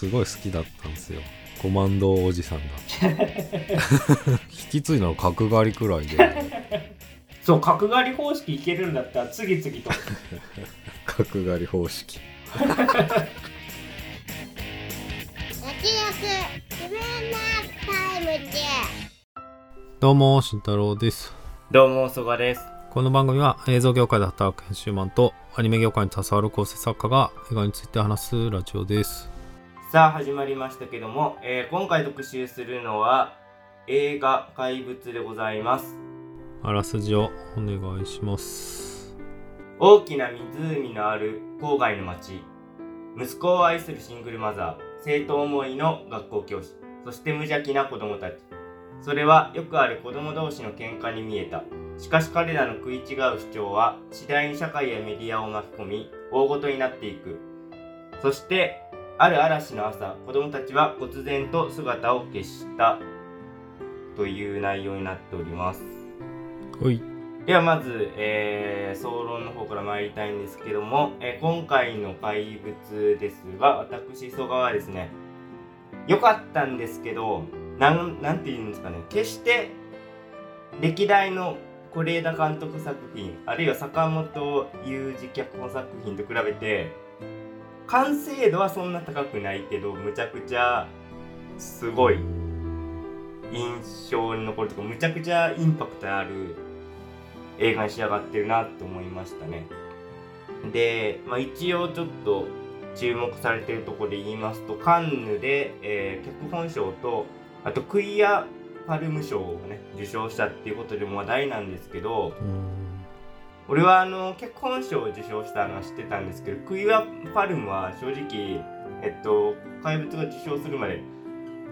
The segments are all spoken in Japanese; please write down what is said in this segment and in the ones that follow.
すごい好きだったんですよ。コマンドおじさんが引き継いだの角刈りくらいで。そう角刈り方式いけるんだったら次々と。角刈り方式。どうも慎太郎です。どうもそがです。この番組は映像業界で働く編集マンとアニメ業界に携わる構成作家が映画について話すラジオですさあ始まりましたけども、えー今回特集するのは映画「怪物」でございます。あらすじをお願いします。大きな湖のある郊外の町息子を愛するシングルマザー。生徒思いの学校教師。そして無邪気な子供たち。それはよくある子供同士の喧嘩に見えた。しかし彼らの食い違う主張は次第に社会やメディアを巻き込み大ごとになっていく。そしてある嵐の朝子供たちは忽然と姿を消したという内容になっております。ほい。ではまず、えー、総論の方から参りたいんですけども、えー今回の怪物ですが私曽我はですね良かったんですけどなんなんて言うんですかね決して歴代の是枝監督作品あるいは坂本雄二脚本作品と比べて完成度はそんな高くないけどむちゃくちゃすごい印象に残るとかむちゃくちゃインパクトある映画に仕上がってるなと思いましたね。で、まあ、一応ちょっと注目されてるとこで言いますとカンヌで、えー脚本賞とあとクイア・パルム賞をね受賞したっていうことでも話題なんですけどうん。俺はあの脚本賞を受賞したのは知ってたんですけどクイア・パルムは正直えっと怪物が受賞するまで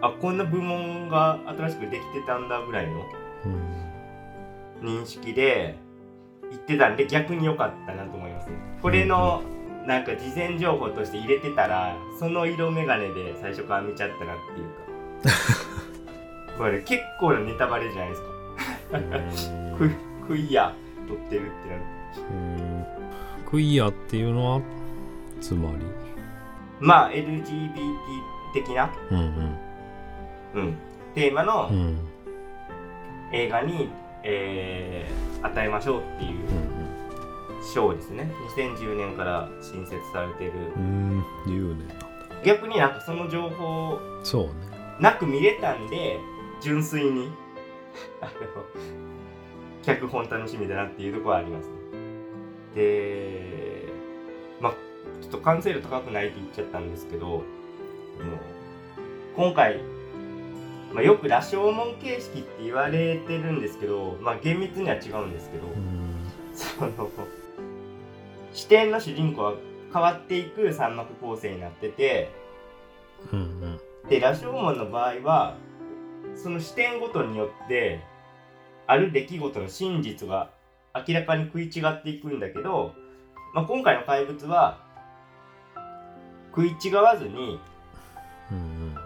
あこんな部門が新しくできてたんだぐらいのうん認識で言ってたんで逆に良かったなと思います。ねこれのなんか事前情報として入れてたらその色眼鏡で最初から見ちゃったなっていうか。これ結構なネタバレじゃないですか。ク クイア撮ってるってなる。う。んクイアっていうのはつまり？まあ LGBT 的な、うんうん。うん、テーマのうん。映画に、えー与えましょうっていう賞ですね。2010年から新設されてる。うん。うん10年逆になんかその情報そうね。なく見れたんで純粋に。あの脚本楽しみだなっていうところはありますね。でまあちょっと完成度高くないって言っちゃったんですけど今回、まあ、よく羅生門形式って言われてるんですけどまあ厳密には違うんですけど、うん。その視点の主人公は変わっていく三幕構成になっててうんうん。で羅生門の場合はその視点ごとによってある出来事の真実が明らかに食い違っていくんだけど、まあ、今回の怪物は食い違わずにうん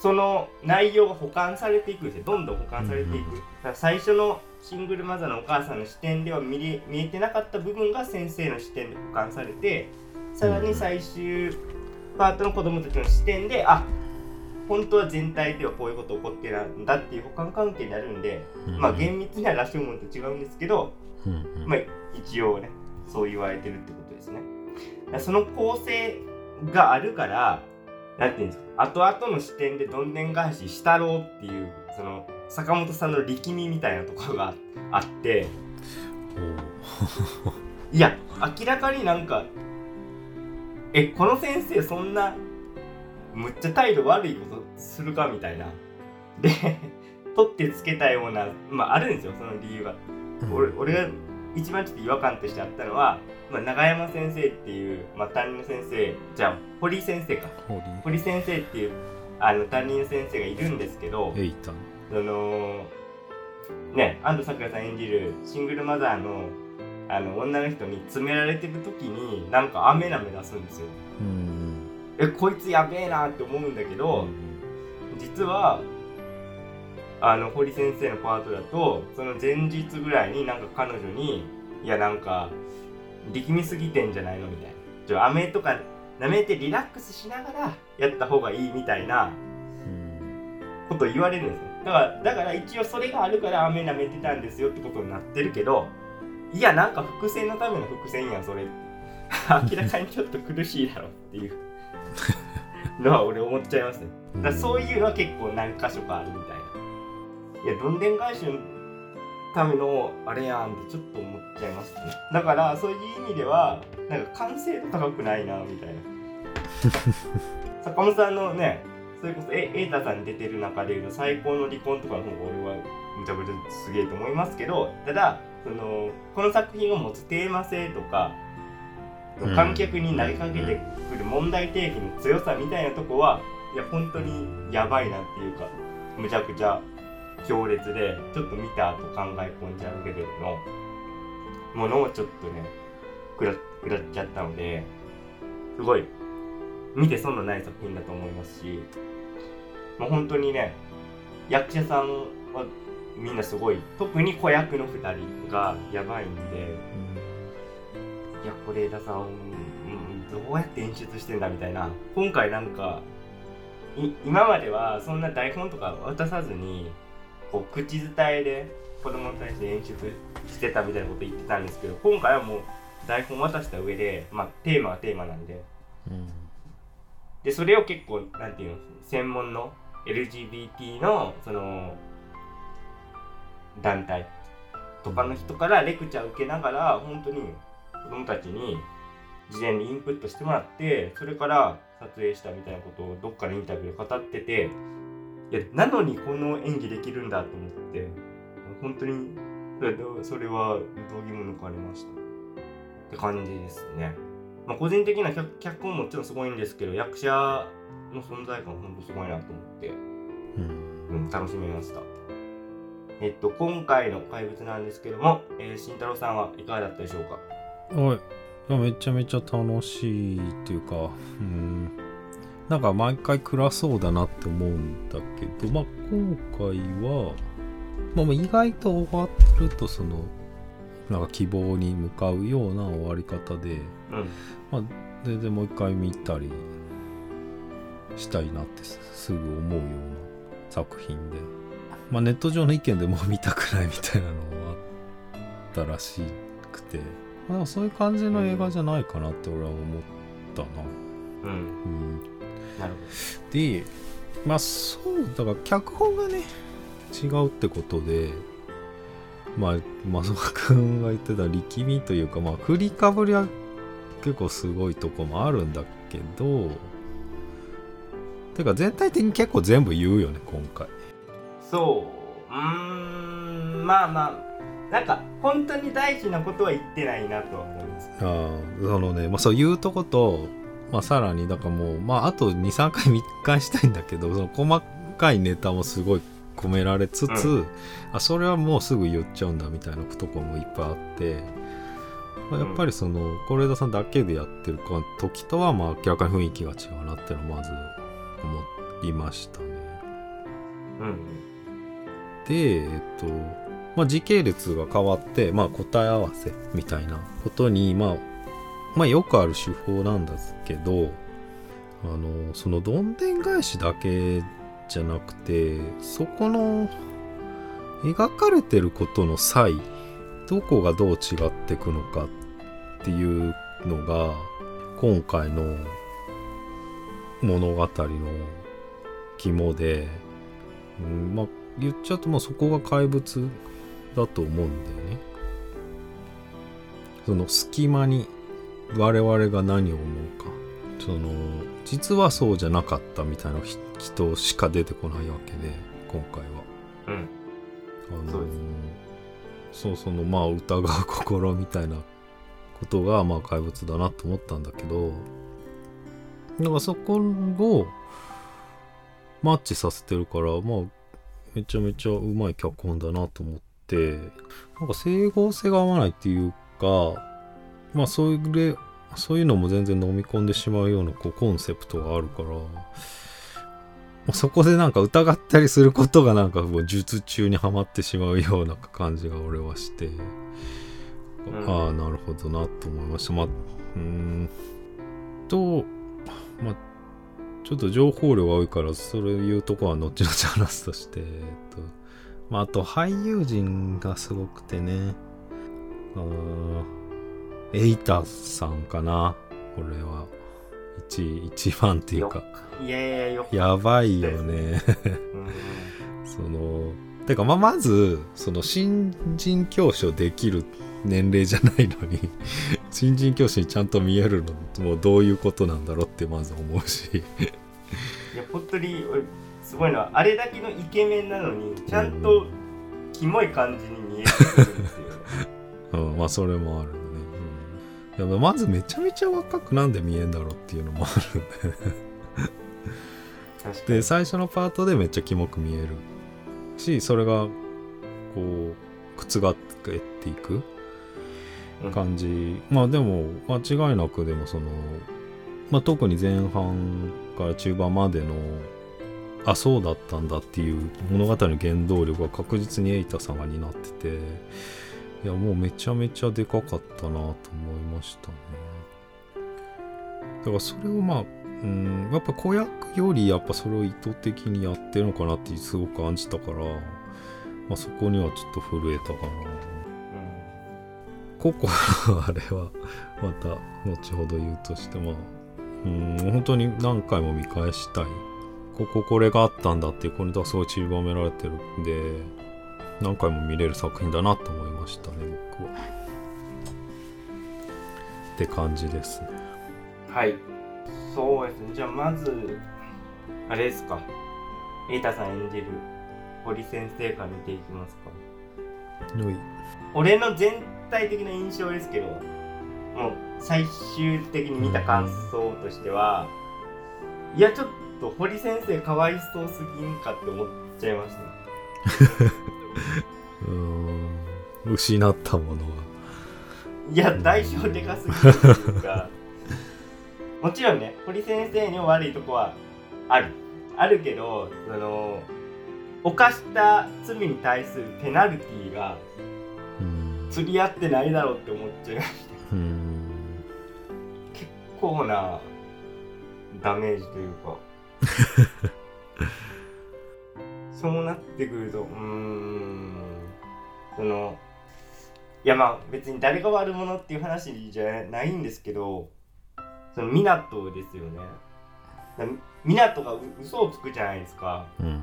その内容が保管されていくんですよ。どんどん保管されていく、うん。だから最初のシングルマザーのお母さんの視点では見れ見えてなかった部分が先生の視点で保管されてさらに最終パートの子供たちの視点であ本当は全体ではこういうこと起こってるんだっていう保管関係になるんで、うん。まあ厳密にはラッシュモンと違うんですけど、うんうん。まあ一応ねそう言われてるってことですね。その構成があるからなんていうんですか後々の視点でどんでん返ししたろうっていうその坂本さんの力みみたいなところがあって。いや明らかになんかえこの先生そんなむっちゃ態度悪いことするかみたいな。で 取ってつけたようなまああるんですよその理由が。お俺俺が一番ちょっと違和感としてあったのは、まあ、長山先生っていう、まあ、担任の先生じゃあ堀井先生か。堀先生っていうあの担任の先生がいるんですけどそのね安藤サクラさん演じるシングルマザーのあの女の人に詰められてる時になんか雨なめ出すんですよ。うんえこいつやべえなって思うんだけうど、ん。実はあの堀先生のパートだとその前日ぐらいになんか彼女に「いやなんか力みすぎてんじゃないの?」みたいな「ちょ雨とか舐めてリラックスしながらやった方がいいみたいなうん。ことを言われるんですよ。だからだから一応それがあるから飴舐めてたんですよってことになってるけどいやなんか伏線のための伏線やんそれ明らかにちょっと苦しいだろっていうのは俺思っちゃいますね。だそういうのは結構何箇所かあるみたいな。いやどんでん返しのためのあれやんってちょっと思っちゃいますね。だからそういう意味ではなんか完成度高くないなみたいな。坂本さんのねそれこそえ瑛太さんに出てる中でいうと最高の離婚とかの方が俺はむちゃくちゃすげえと思いますけどただそのこの作品を持つテーマ性とかうん観客に投げかけてくる問題提起の強さみたいなとこはいや本当にやばいなっていうかむちゃくちゃ強烈でちょっと見た後考え込んじゃうレベルのものをちょっとね食らっちゃったのですごい見て損のない作品だと思いますしもう本当にね役者さんはみんなすごい。特に子役の2人がやばいんでいや是枝さん、うん、どうやって演出してんだみたいな。今回なんかい今まではそんな台本とか渡さずにこう口伝えで子供に対して演出してたみたいなこと言ってたんですけど今回はもう台本渡した上で、まあ、テーマはテーマなんで。うん。でそれを結構なんていうの専門の LGBT のその団体とかの人からレクチャー受けながら本当に子供たちに事前にインプットしてもらってそれから撮影したみたいなことをどっかのインタビューで語ってていやなのにこの演技できるんだと思って本当にそれそれは道義も抜かれました？って感じですね。まあ、個人的な脚脚本ももちろんすごいんですけど役者の存在感ほんとすごいなと思って、うん。うん、楽しめました。えっと今回の怪物なんですけども、えー、慎太郎さんはいかがだったでしょうか？はい。めちゃめちゃ楽しいっていうかうん。なんか毎回暗そうだなって思うんだけどまあ今回は、まあ、まあ意外と終わるとそのなんか希望に向かうような終わり方でうん。全然もう一回見たりしたいなってすすぐ思うような作品で、まあ、ネット上の意見でもう見たくないみたいなのはあったらしくて、まあ、でもそういう感じの映画じゃないかなって俺は思ったな。うん。うん、なるでまあそうだから脚本がね違うってことでまあ松岡君が言ってた力みというかまあ振りかぶりは結構すごいとこもあるんだけどてか全体的に結構全部言うよね今回。そう。うーんまあまあなんか本当に大事なことは言ってないなとは思います。あーそのね、まあ、そういうとこと、まあ、さらにだからもう、まあ、あと23回密回したいんだけど その細かいネタもすごい込められつつ、うあそれはもうすぐ言っちゃうんだみたいなところもいっぱいあって、まあ、やっぱりその是枝さんだけでやってる時とはまあ明らかに雰囲気が違うなっていうのをまず思いましたね。うん。で、えっと、まあ、時系列が変わって、まあ、答え合わせみたいなことに、まあ、まあ、よくある手法なんですけど、あの、そのどんでん返しだけじゃなくて、そこの描かれてることの際、どこがどう違ってくのかっていうのが、今回の物語の肝で、うん、まあ言っちゃうともうそこが怪物だと思うんだよね。その隙間に我々が何を思うかその実はそうじゃなかったみたいなひ人しか出てこないわけで今回は。うんあのそうですそうそのまあ疑う心みたいなことがまあ怪物だなと思ったんだけどだからそこをマッチさせてるからまあめちゃめちゃうまい脚本だなと思ってなんか整合性が合わないっていうかまあそれそういうのも全然飲み込んでしまうようなこうコンセプトがあるからそこでなんか疑ったりすることがなんかもう術中にはまってしまうような感じが俺はして、ん。ああなるほどなと思いました。まあうーんとまあちょっと情報量が多いからそれいうとこは後々話すとして、えっとまあ、あと俳優陣がすごくてね。エイタさんかな。これは。一一番っていうか。いやいやよやばいよね。うん。そのてかまあまずその新人教師をできる年齢じゃないのに 新人教師にちゃんと見えるのもどういうことなんだろうってまず思うし。いや本当に俺すごいのはあれだけのイケメンなのにちゃんとキモい感じに見えるんですようん、まあそれもあるね、うん、いやまずめちゃめちゃ若くなんで見えんだろうっていうのもあるんでで最初のパートでめっちゃキモく見えるしそれがこう覆っていくうん。感じ、まあでも間違いなくでもその、まあ、特に前半から中盤までのあそうだったんだっていう物語の原動力が確実にエイタさんが担ってていやもうめちゃめちゃでかかったなと思いましたね。だからそれをまあうんやっぱ子役よりやっぱそれを意図的にやってるのかなってすごく感じたから、まあ、そこにはちょっと震えたかな。ココのあれはまた後ほど言うとしてまあうん本当に何回も見返したい。こここれがあったんだっていうポイントがすごい散りばめられてるんで何回も見れる作品だなと思いましたね僕は。って感じですね。はい。そうですね。じゃあまずあれですか。瑛太さん演じる堀先生から見ていきますか。俺の全体的な印象ですけどもう最終的に見た感想としてはいやちょっと堀先生かわいそうすぎんかって思っちゃいました。うーん。失ったものは。いや代償でかすぎるいうか。もちろんね堀先生にも悪いとこはある。あるけどその犯した罪に対するペナルティーがうん。釣り合ってないだろうって思っちゃいました。うん。結構なダメージというか そうなってくるとうーんそのいやまあ別に誰が悪者っていう話じゃないんですけどその湊ですよね。だ湊がう嘘をつくじゃないですか。うん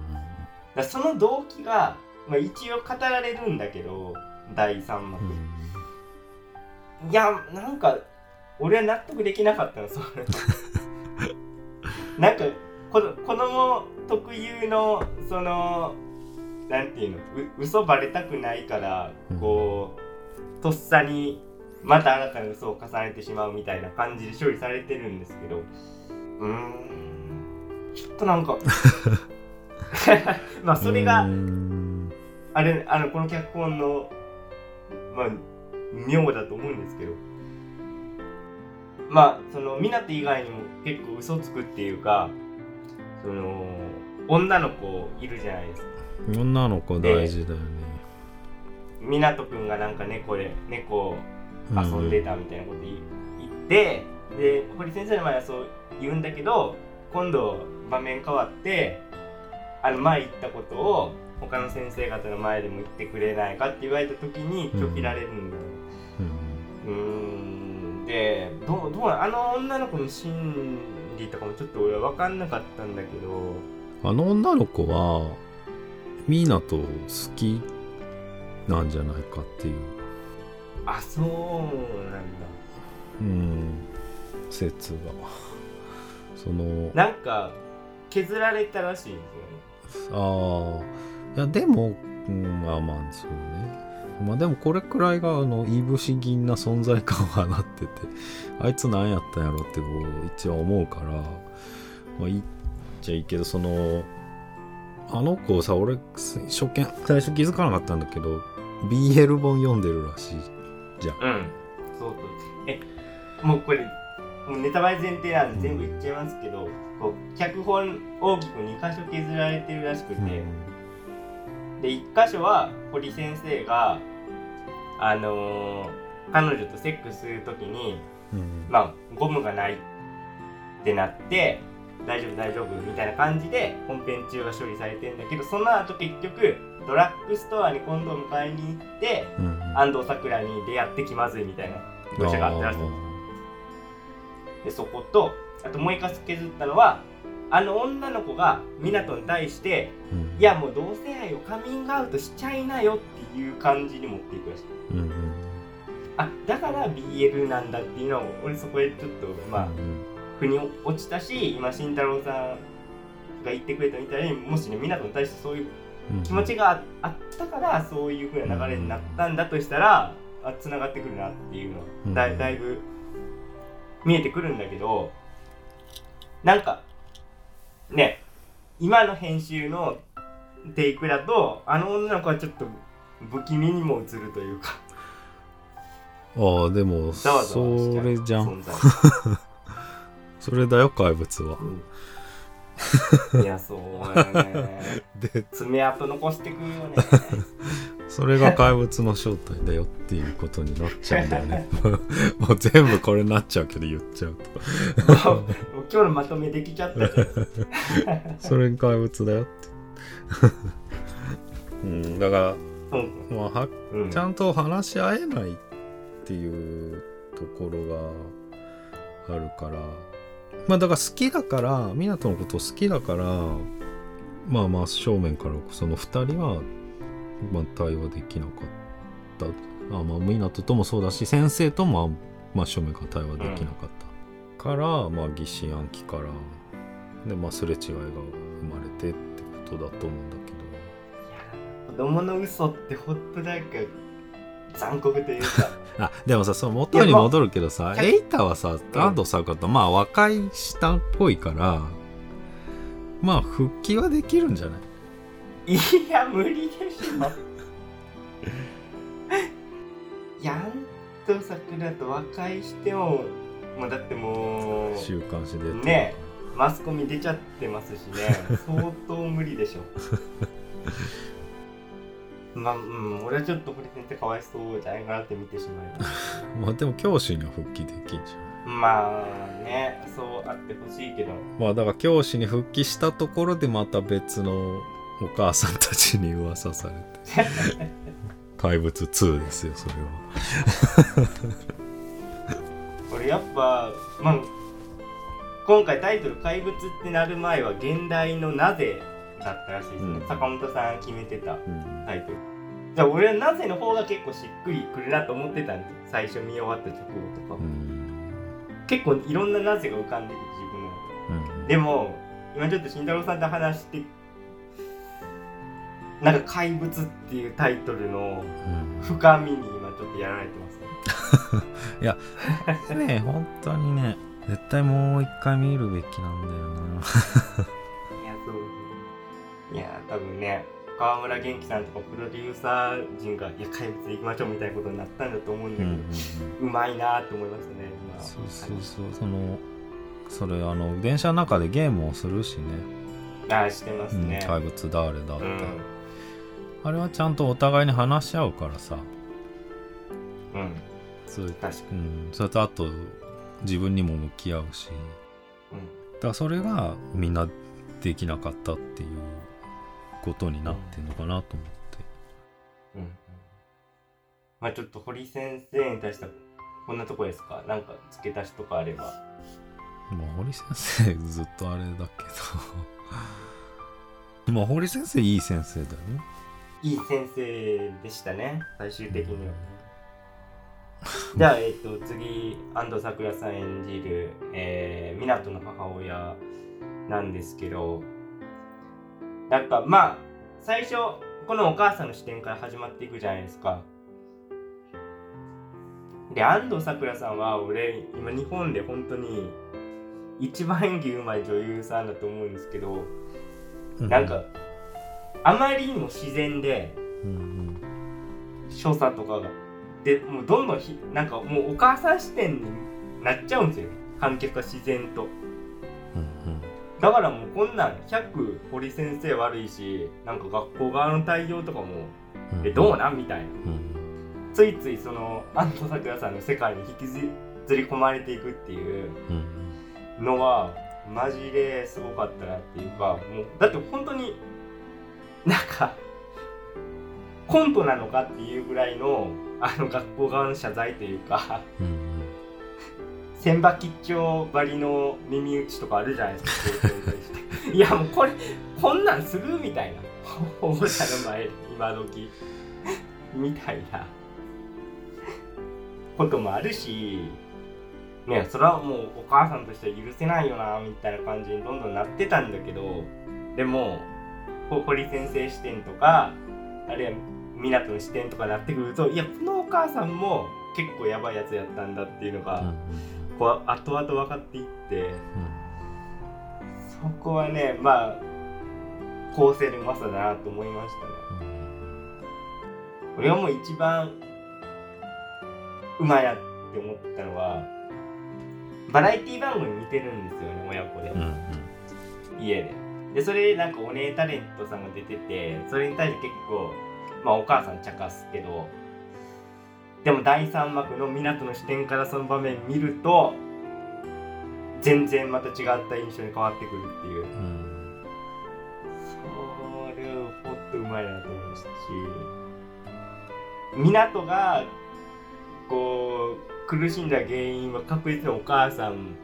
だその動機が、まあ、一応語られるんだけど第3幕、いやなんか俺は納得できなかったのそれ なんかこ子供特有のそのなんていうの？う嘘バレたくないからこう、とっさにまた新たな嘘を重ねてしまうみたいな感じで処理されてるんですけど。うーん。ちょっとなんか まあそれが、うん。あれあのこの脚本のまあ妙だと思うんですけど。まあその湊以外にも結構嘘つくっていうかその女の子いるじゃないですか。女の子大事だよね。湊くんがなんか猫で猫遊んでたみたいなこと言言って、で堀先生の前はそう言うんだけど今度場面変わってあの前言ったことを他の先生方の前でも言ってくれないかって言われた時に拒否られるんだよ、うん。うーん。でどうどうなあの女の子の心理とかもちょっと俺は分かんなかったんだけどあの女の子はミーナと好きなんじゃないかっていう、あそうなんだ。うん、説がそのなんか削られたらしいんですよね。ああいやでも、うん、まあまあそうねまあでもこれくらいがあのいぶし銀な存在感を放ってて。あいつ何やったんやろってこう一応思うから。まあいいっちゃいいけどそのあの子さ俺初見最初気づかなかったんだけど BL 本読んでるらしいじゃん。うん。そうえもうこれもうネタバレ前提なんで全部言っちゃいますけど、こう脚本大きく2箇所削られてるらしくて、で1箇所は堀先生があのー彼女とセックスするときにうん。まあゴムがないってなって大丈夫大丈夫みたいな感じで本編中が処理されてんだけどその後結局ドラッグストアに今度迎えに行ってうん。安藤サクラに出会って気まずいみたいな描写があったらしい。でそことあともう一回削ったのはあの女の子が湊に対してうん。いやもう同性愛をカミングアウトしちゃいなよっていう感じに持っていくらしいうんうん。あだから BL なんだっていうのを俺そこでちょっとまあうん腑に落ちたし今慎太郎さんが言ってくれたみたいにもしね湊に対してそういううん気持ちがああったからそういう風な流れになったんだとしたらあ繋がってくるなっていうのうんだだいぶ見えてくるんだけどなんかね今の編集のテイクだとあの女の子はちょっと不気味にも映るというか。ああでもそれじゃん。そ れだよ怪物は。うん。いやそうやね。で爪痕残してくるよね。それが怪物の正体だよっていうことになっちゃうんだよね。もう全部これになっちゃうけど言っちゃうと。もう今日のまとめできちゃったそれが怪物だよって。うんだかうんら、まあ、はうん。ちゃんと話し合えないっていうところがあるから。まあだから好きだから湊のこと好きだからまあまあ正面からその2人は、まあ、対話できなかった。あまあ湊ともそうだし先生とも、まあ、正面から対話できなかった、からまあ疑心暗鬼からでまあすれ違いが生まれてってことだと思うんだけど子供の嘘ってほんとなんか残酷というか。あでもさその元に戻るけどさエイタはさ安藤サクラとまあ和解したっぽいからまあ復帰はできるんじゃない？いや無理でしょ。やんと桜と和解してももうだっても週刊誌でうねマスコミ出ちゃってますしね相当無理でしょ まあうん俺はちょっと堀先生かわいそうじゃないかなって見てしまいます。まあでも教師には復帰できんじゃん。まあねそうあってほしいけど。まあだから教師に復帰したところでまた別のお母さんたちに噂されて。怪物2ですよそれは。俺やっぱまあ今回タイトル「怪物」ってなる前は現代のなぜだったらしいです。ね、うん。坂本さん決めてたうん。タイトル。じゃあ俺はなぜの方が結構しっくりくるなと思ってたんで最初見終わった直後とか、うん。結構いろんななぜが浮かんでくる自分の中うん。でも今ちょっと慎太郎さんと話してなんか「怪物」っていうタイトルのうん。深みに今ちょっとやられてますね。ね本当にね絶対もう一回見るべきなんだよないや多分ね川村元気さんとかプロデューサー陣が「いや怪物でいきましょう」みたいなことになったんだと思うんだけど、うんううん。うんまいなと思いましたね今そうそうそう。そのそれあの電車の中でゲームをするしね。ああしてますうんね、怪物誰だって、うん。あれはちゃんとお互いに話し合うからさ。うん。そう確かうん、それとあと自分にも向き合うし。に、だからそれがみんなできなかったっていうことになってんのかなと思って、うんうん。まあちょっと堀先生に対してはこんなとこですか？なんか付け足しとかあれば。まあ堀先生ずっとあれだけど。まあ堀先生いい先生だよね。いい先生でしたね。最終的にはじゃあ、えっと次安藤サクラさん演じる、えー、湊の母親なんですけどなんかまあ最初このお母さんの視点から始まっていくじゃないですか。で安藤サクラさんは俺今日本で本当に一番演技うまい女優さんだと思うんですけど、なんかあまりにも自然でうん所作とかが。でもうどんどんひなんかもうお母さん視点になっちゃうんですよ観客が自然と。うんうんだからもうこんなん100堀先生悪いしなんか学校側の対応とかもうん。えどうなんみたいな。うん。ついついその安藤サクラさんの世界に引きずり込まれていくっていううん。のはマジですごかったなっていうかもうだって本当になんかコントなのかっていうぐらいのあの学校側の謝罪というかうん千葉吉兆ばりの耳打ちとかあるじゃないですか いやもうこれこんなんするみたいな保護者の前で今時みたいなこともあるしねそれはもうお母さんとしては許せないよなみたいな感じにどんどんなってたんだけどでもほ堀先生視点とかあるいは湊の視点とかなってくるといやこのお母さんも結構やばいやつやったんだっていうのが、うんうんこう後々分かっていってうん。そこはねまあ構成のうまさだなと思いましたね。俺がもう一番うまいなって思ったのはバラエティ番組見てるんですよね親子で、うんうん。家で。でそれなんかお姉タレントさんが出ててそれに対して結構まあお母さん茶化すけどでも第3幕の湊の視点からその場面見ると全然また違った印象に変わってくるっていう。うんそれはほんとうまいなと思いましたし湊がこう苦しんだ原因は確実にお母さん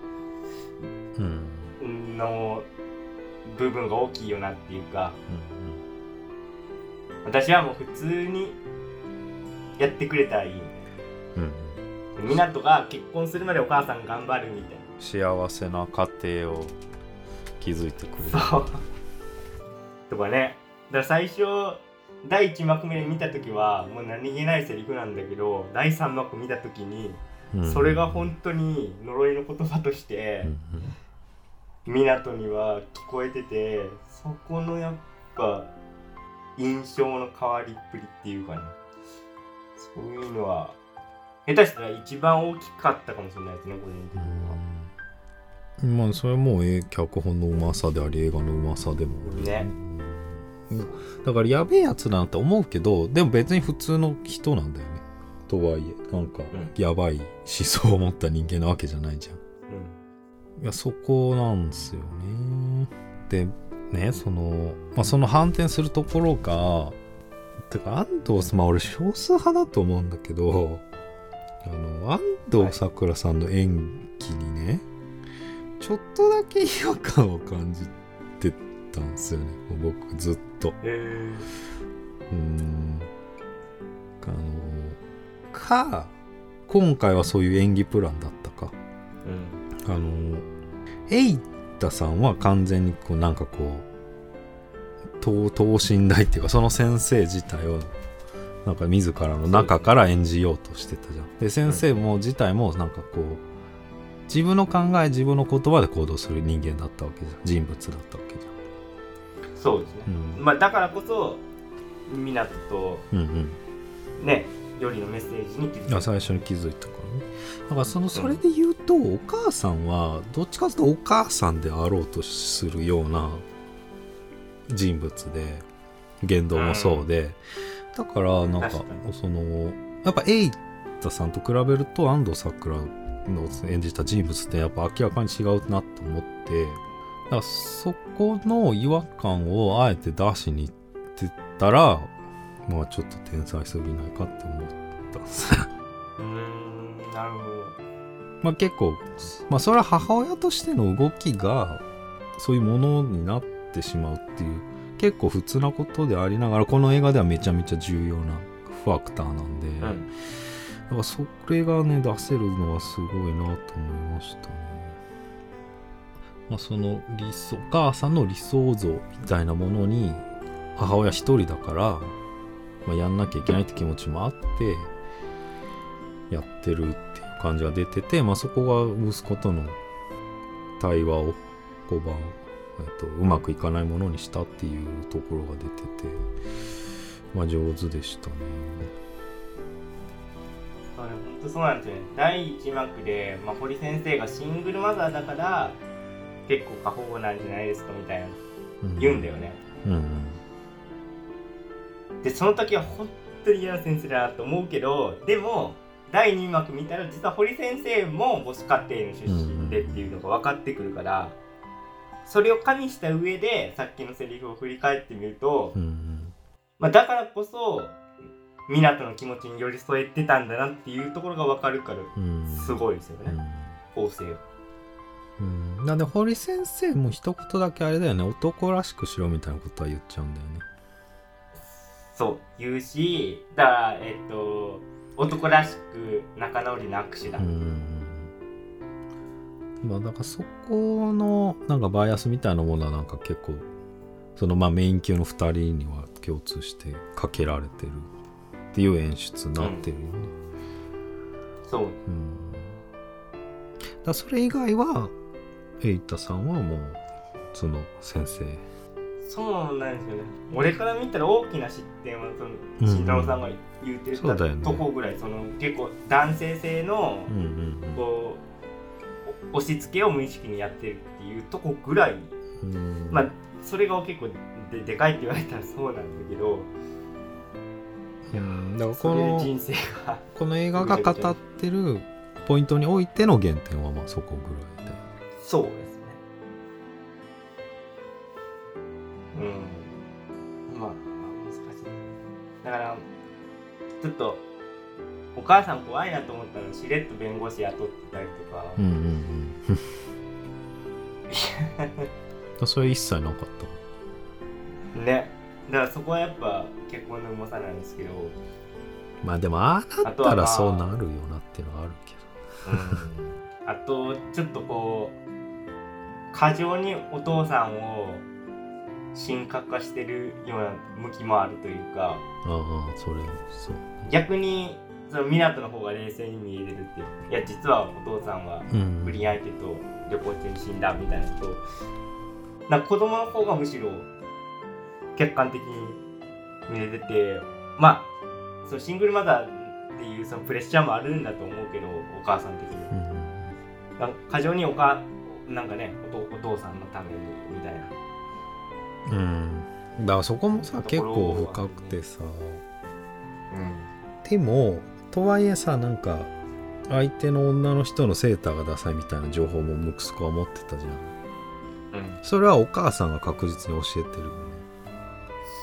うんの部分が大きいよなっていうかうん。私はもう普通にやってくれたらいいみうん。たいな湊が結婚するまでお母さん頑張るみたい幸せな家庭を築いてくれる。なそう。とかね。だから最初第1幕目見た時はもう何気ないセリフなんだけど第3幕見た時にうん。それが本当に呪いの言葉としてうん湊には聞こえててそこのやっぱ印象の変わりっぷりっていうかね。そういうのは下手したら一番大きかったかもしれないですね個人的には。うん。まあそれはもうえ脚本のうまさであり映画のうまさでもあるね。うん。だからやべえやつだなって思うけどでも別に普通の人なんだよね。とはいえなんかうん。やばい思想を持った人間なわけじゃないじゃん。いやそこなんですよね。でねその、まあ、その反転するところがてか安藤さんまあ俺少数派だと思うんだけどあの安藤サクラさんの演技にね、ちょっとだけ違和感を感じてたんですよね。僕ずっと。えうーん。あのか今回はそういう演技プランだったか。うん。あのエイタさんは完全にこうなんかこう等等身大っていうかその先生自体をなんか自らの中から演じようとしてたじゃん。で先生も自体もなんかこう自分の考え自分の言葉で行動する人間だったわけじゃん。人物だったわけじそうですね。ゃん。、うん、まあだからこそ湊とうんうん。ねよりのメッセージに気づいた。あ最初に気づいたからね。だからそのそれで言うと、お母さんはどっちかというとお母さんであろうとするような人物で言動もそうで、だからなんかそのやっぱエイタさんと比べると安藤サクラの演じた人物ってやっぱ明らかに違うなと思ってだからそこの違和感をあえて出しに行ってたらまあちょっと天才すぎないかって思ったんです。うーんなるほど。まあ結構まあそれは母親としての動きがそういうものになってしまうっていう結構普通なことでありながらこの映画ではめちゃめちゃ重要なファクターなんで、だうんからそれがね出せるのはすごいなと思いましたね。まあその理想お母さんの理想像みたいなものに母親一人だから、まあ、やんなきゃいけないって気持ちもあってやってるっていう感じが出てて、まあ、そこが息子との対話を5番、えっと、うまくいかないものにしたっていうところが出てて、まあ、上手でしたね。あれ本当そうなんですよね。第1幕で、まあ、堀先生がシングルマザーだから結構過保護なんじゃないですかみたいな言うんだよね、うんうん。でその時は本当に嫌な先生だなと思うけどでも第2幕見たら実は堀先生も母子家庭の出身でっていうのが分かってくるから、それを加味した上でさっきのセリフを振り返ってみると、うんうん。まあ、だからこそ湊の気持ちに寄り添えてたんだなっていうところが分かるからうん。すごいですよね、構成うん、なんで堀先生も一言だけあれだよね。男らしくしろみたいなことは言っちゃうんだよね。そう言うしだからえっと男らしく仲直りの握手だ、うんまあだからそこのなんかバイアスみたいなものはなんか結構そのまあメイン級の2人には共通してかけられてるっていう演出になってるよね、そう。うん、だそれ以外はエイタさんはもうその先生。そうなんですよね。俺から見たら大きな失点はそのうん。慎太郎さんが言ってたそうだよね。とこぐらいその結構男性性のうんうんこうお押し付けを無意識にやってるっていうとこぐらい。まあそれが結構ででかいって言われたらそうなんだけど。うんだからそこの人生が。この映画が語ってるポイントにおいての原点はまあそこぐらいで。そうですね。うん。まあ難しい。だからちょっとお母さん怖いなと思ったのしれっと弁護士雇ってたりとか、うんうんうん。それ一切なかったねだからそこはやっぱ結婚のうまさなん。ですけど、まあでもああなったらそうなるよなっていうのはあるけどあとちょっとこう過剰にお父さん。を神格化してるような向きもあるというかああそれそう逆にその湊の方が冷静に見えれるっていや実はお父さんはうん。不倫相手と旅行中に死んだみたいなことをなんか子供の方がむしろ客観的に見れててまあそのシングルマザーっていうそのプレッシャーもあるんだと思うけどお母さん的に。うん過剰におかなんかねお父お父さんのためにみたいな。うん。だからそこもさ結構深くてさ。うん。でもとはいえさなんか相手の女の人のセーターがダサいみたいな情報も息子は持ってたじゃん。うん。それはお母さんが確実に教えてるよね。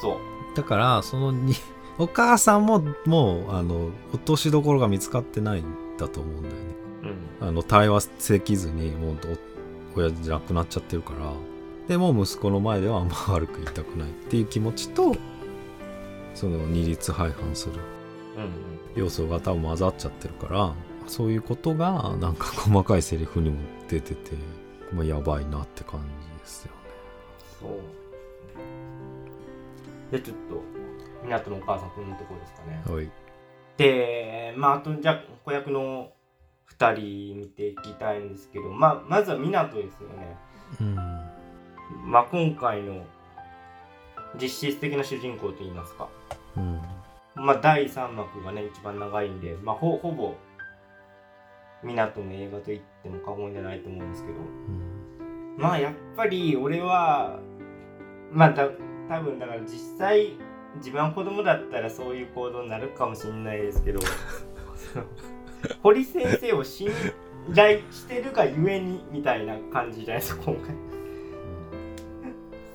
そう。だからそのにお母さんももうあの落としどころが見つかってないんだと思うんだよね。うん。あの対話できずにもうお親父じゃなくなっちゃってるから。でも息子の前ではあんま悪く言いたくないっていう気持ちとその二律背反する。うん要素が多分混ざっちゃってるからそういうことがなんか 細かいセリフにも出てて、まあ、やばいなって感じですよね。そう。じゃあちょっと湊のお母さんこんなところですかね。はい、でまああとじゃあ子役の2人見ていきたいんですけど、まあ、まずは湊ですよね、うん。まあ、今回の実質的な主人公といいますか、うんまあ、第3幕がね一番長いんで、まあ、ほほぼ湊の映画と言っても過言じゃないと思うんですけど。うん。まあやっぱり俺はまあだ多分だから実際自分は子供だったらそういう行動になるかもしれないですけど。堀先生を信頼してるがゆえにみたいな感じじゃないですか今回。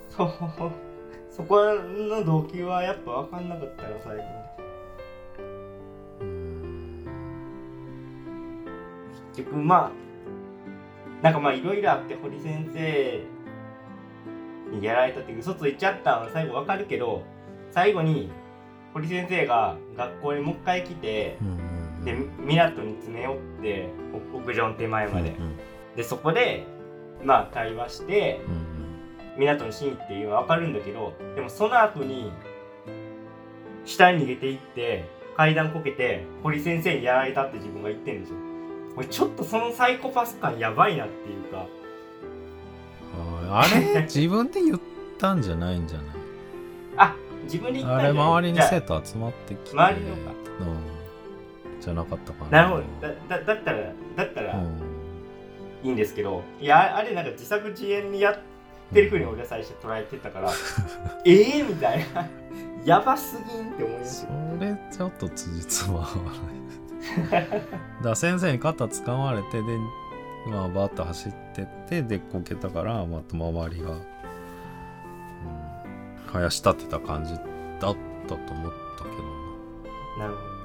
そう。そこの動機はやっぱ分かんなかったよ最後結局まあなんかまあいろいろあって堀先生にやられたって嘘ついちゃったのは最後わかるけど最後に堀先生が学校にもう一回来てうんで港に詰め寄ってお屋上の手前まで、うんでそこでまあ対話してうん港の真意っていうのはわかるんだけどでもその後に下に逃げていって階段こけて堀先生にやられたって自分が言ってるんですよ俺ちょっとそのサイコパス感やばいなっていうか。ああれ？自分で言ったんじゃないんじゃない？あ自分で言ったあれんじゃない？周りに生徒集まってきて周りのかうん、じゃなかったかな。なるほど。だだだったらだったらうん。いいんですけど、いやあれなんか自作自演にやってるふうに俺は最初捉えてたから ええみたいな。やばすぎんって思いますそよれちょっと辻褄合わないだ先生に肩掴まれてでまあバッと走ってってでこけたからまた周りが、うん、生やし立てた感じだったと思ったけどな。るほな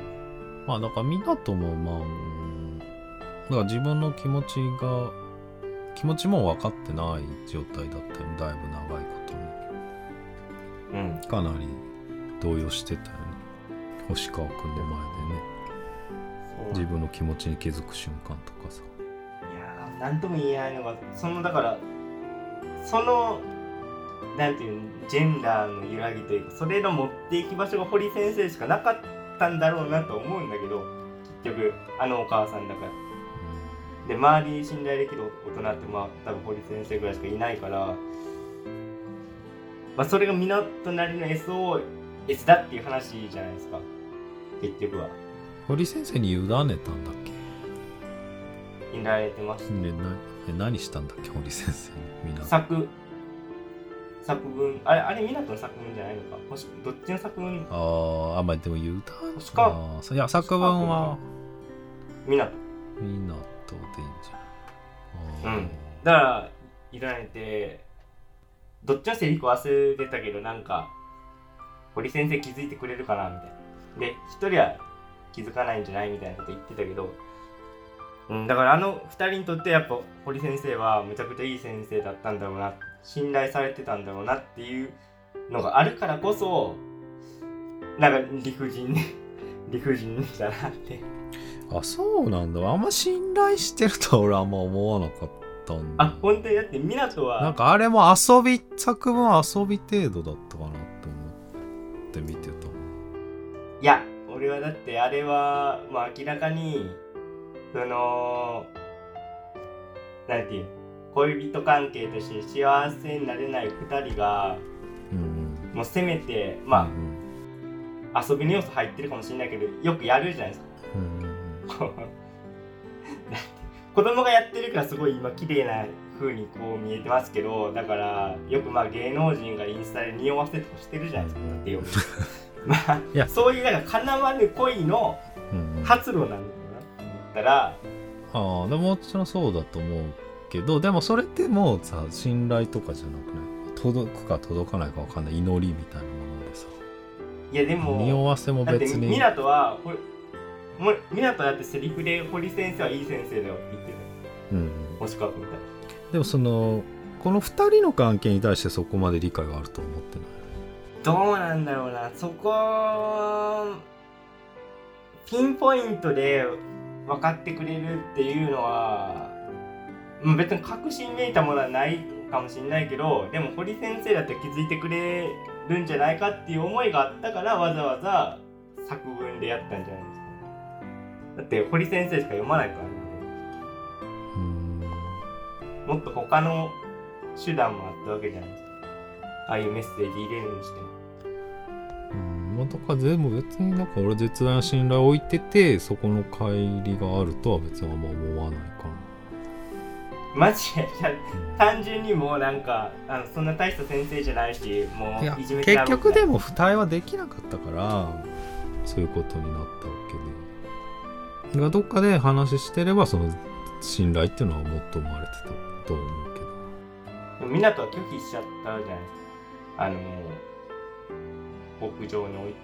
まあだから港もまあ、うん、だから自分の気持ちが気持ちも分かってない状態だったよねだいぶ長いことにどうん。かなり動揺してたよね。星川君の前でね自分の気持ちに気づく瞬間とかさ。いやーなんとも言えないのがそのだからそのなんていうのジェンダーの揺らぎというかそれの持っていき場所が堀先生しかなかったんだろうなと思うんだけど結局あのお母さんだから。で周りに信頼できる大人ってまあ多分堀先生ぐらいしかいないから、まあ、それが港なりの SOS だっていう話じゃないですか。結局は堀先生に委ねたんだっいられてます。け、ね、なえ何したんだっけ？堀先生にみんな作作文。あれあれ湊の作文じゃないのか？どっちの作文？あーあまあでも委ね星川あーいや作文は。湊。港でいいん。じゃないうん。だからいられてどっちのセリフ忘れてたけどなんか堀先生気づいてくれるかなみたいな。で一人は気づかないんじゃないみたいなこと言ってたけど、うん、だからあの二人にとってやっぱ堀先生はめちゃくちゃいい先生だったんだろうな信頼されてたんだろうなっていうのがあるからこそなんか理不尽 理不尽だなって。あそうなんだ。あんま信頼してるとは俺あんま思わなかったんだ。あ本当に？だって湊はなんかあれも遊び作文は遊び程度だったかなって思って見てたいや俺はだってあれはまあ明らかにそのなんていう恋人関係として幸せになれない2人がうんもうせめてまうんあ遊びの要素入ってるかもしれないけどよくやるじゃないですか。うん 子供がやってるからすごい今綺麗な風にこう見えてますけどだからよくまあ芸能人がインスタで匂わせとかしてるじゃないですかだってよくまあいや。そういうなんか叶わぬ恋のうんうん。発露なのかなと思ったらああでももちろんそうだと思うけどでもそれってもうさ信頼とかじゃなくない？届くか届かないか分かんない祈りみたいなものでさ。いやでも匂わせもだって別に湊はこれもう湊だってセリフで堀先生はいい先生だよって言ってうんうん。た星川君みたいでもそのこの2人の関係に対してそこまで理解があると思ってない？どうなんだろうな。そこピンポイントで分かってくれるっていうのはうん別に確信めいたものはないかもしれないけどでも堀先生だって気づいてくれるんじゃないかっていう思いがあったからわざわざ作文でやったんじゃないですかだって堀先生しか読まないからね。うん。もっと他の手段もあったわけじゃないですか。ああいうメッセージ入れるにしてもうんまあだから全部別になんか俺絶大な信頼を置いててそこの乖離があるとは別にあんま思わないかマジで？単純にもうなんかあのそんな大した先生じゃないしもういじめてや結局でも付帯はできなかったからそういうことになったわけで。だからどっかで話してればその信頼っていうのはもっと生まれてたと思うけど。でも湊は拒否しちゃったじゃないですか。あの屋上に置い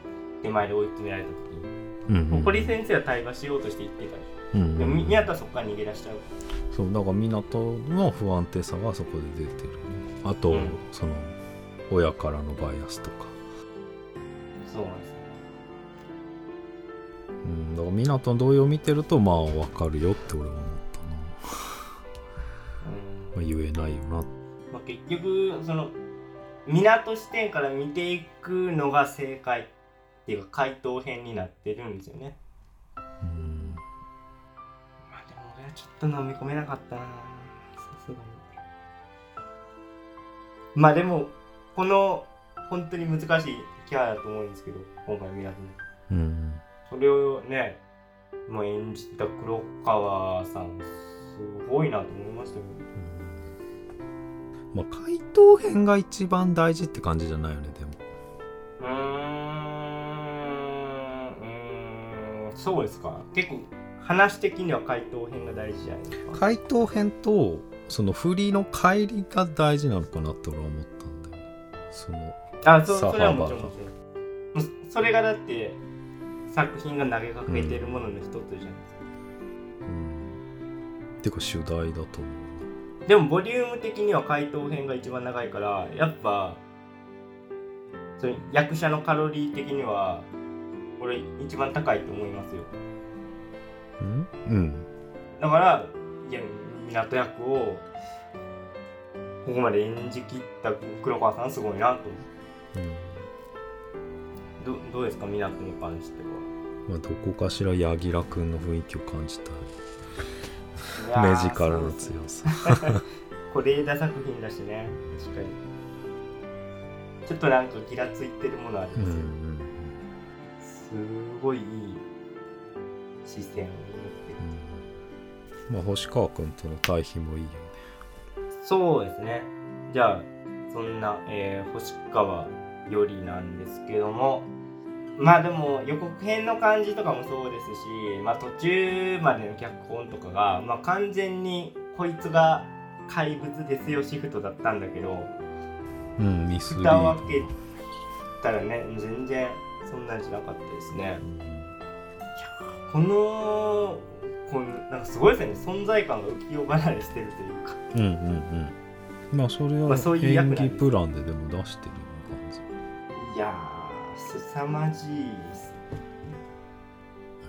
手前で追い詰められた時に、うんうん。堀先生は対話しようとして言ってた。でしうんうん。ょでも湊はそこから逃げ出しちゃう。そうだから港の不安定さがそこで出てるね。あと、うん。その親からのバイアスとか。そうなんですよ。うんだから港の動揺を見てるとまあ分かるよって俺は思ったな、うん。まあ、言えないよな。まあ、結局その港視点から見ていくのが正解っていうか回答編になってるんですよね。うん。まあでも俺はちょっと飲み込めなかったな。さすがに。まあでもこの本当に難しいキャラだと思うんですけど今回港の。うん。それをねもう演じた黒川さんすごいなと思いましたけどまあ回答編が一番大事って感じじゃないよねでも。うーんうーんそうですか。結構話的には回答編が大事じゃないですか。回答編とその振りの帰りが大事なのかなって俺は思ったんだよね。そのあそサそれはもちろんもちろんそれがだって作品が投げかけてるものの一つじゃないですか、うん。てか主題だと思うでもボリューム的には回答編が一番長いからやっぱその役者のカロリー的には俺一番高いと思いますよ。うん。うん。だからいや港役をここまで演じきった黒川さんすごいなと。どどうですか？港に関しては。まあ、どこかしら柳楽君の雰囲気を感じた目力の強さ。是枝作品だしね。確かに。ちょっとなんかギラついてるものありうんうますよ、んすごいいい視線を持ってうん。まあ星川君との対比もいいよね。るそうですね。じゃあそんな、えー星川よりなんですけどもまあでも予告編の感じとかもそうですし、まあ、途中までの脚本とかが、まあ、完全にこいつが怪物ですよシフトだったんだけどうんミスリー蓋をド開けたらね全然そんなんじゃなかったですね。このこのなんかすごいですね。存在感が浮世離れしてるというか。うんうんうん。まあそれはまあそういう役演技プランででも出してる感じ。いやー凄まじいです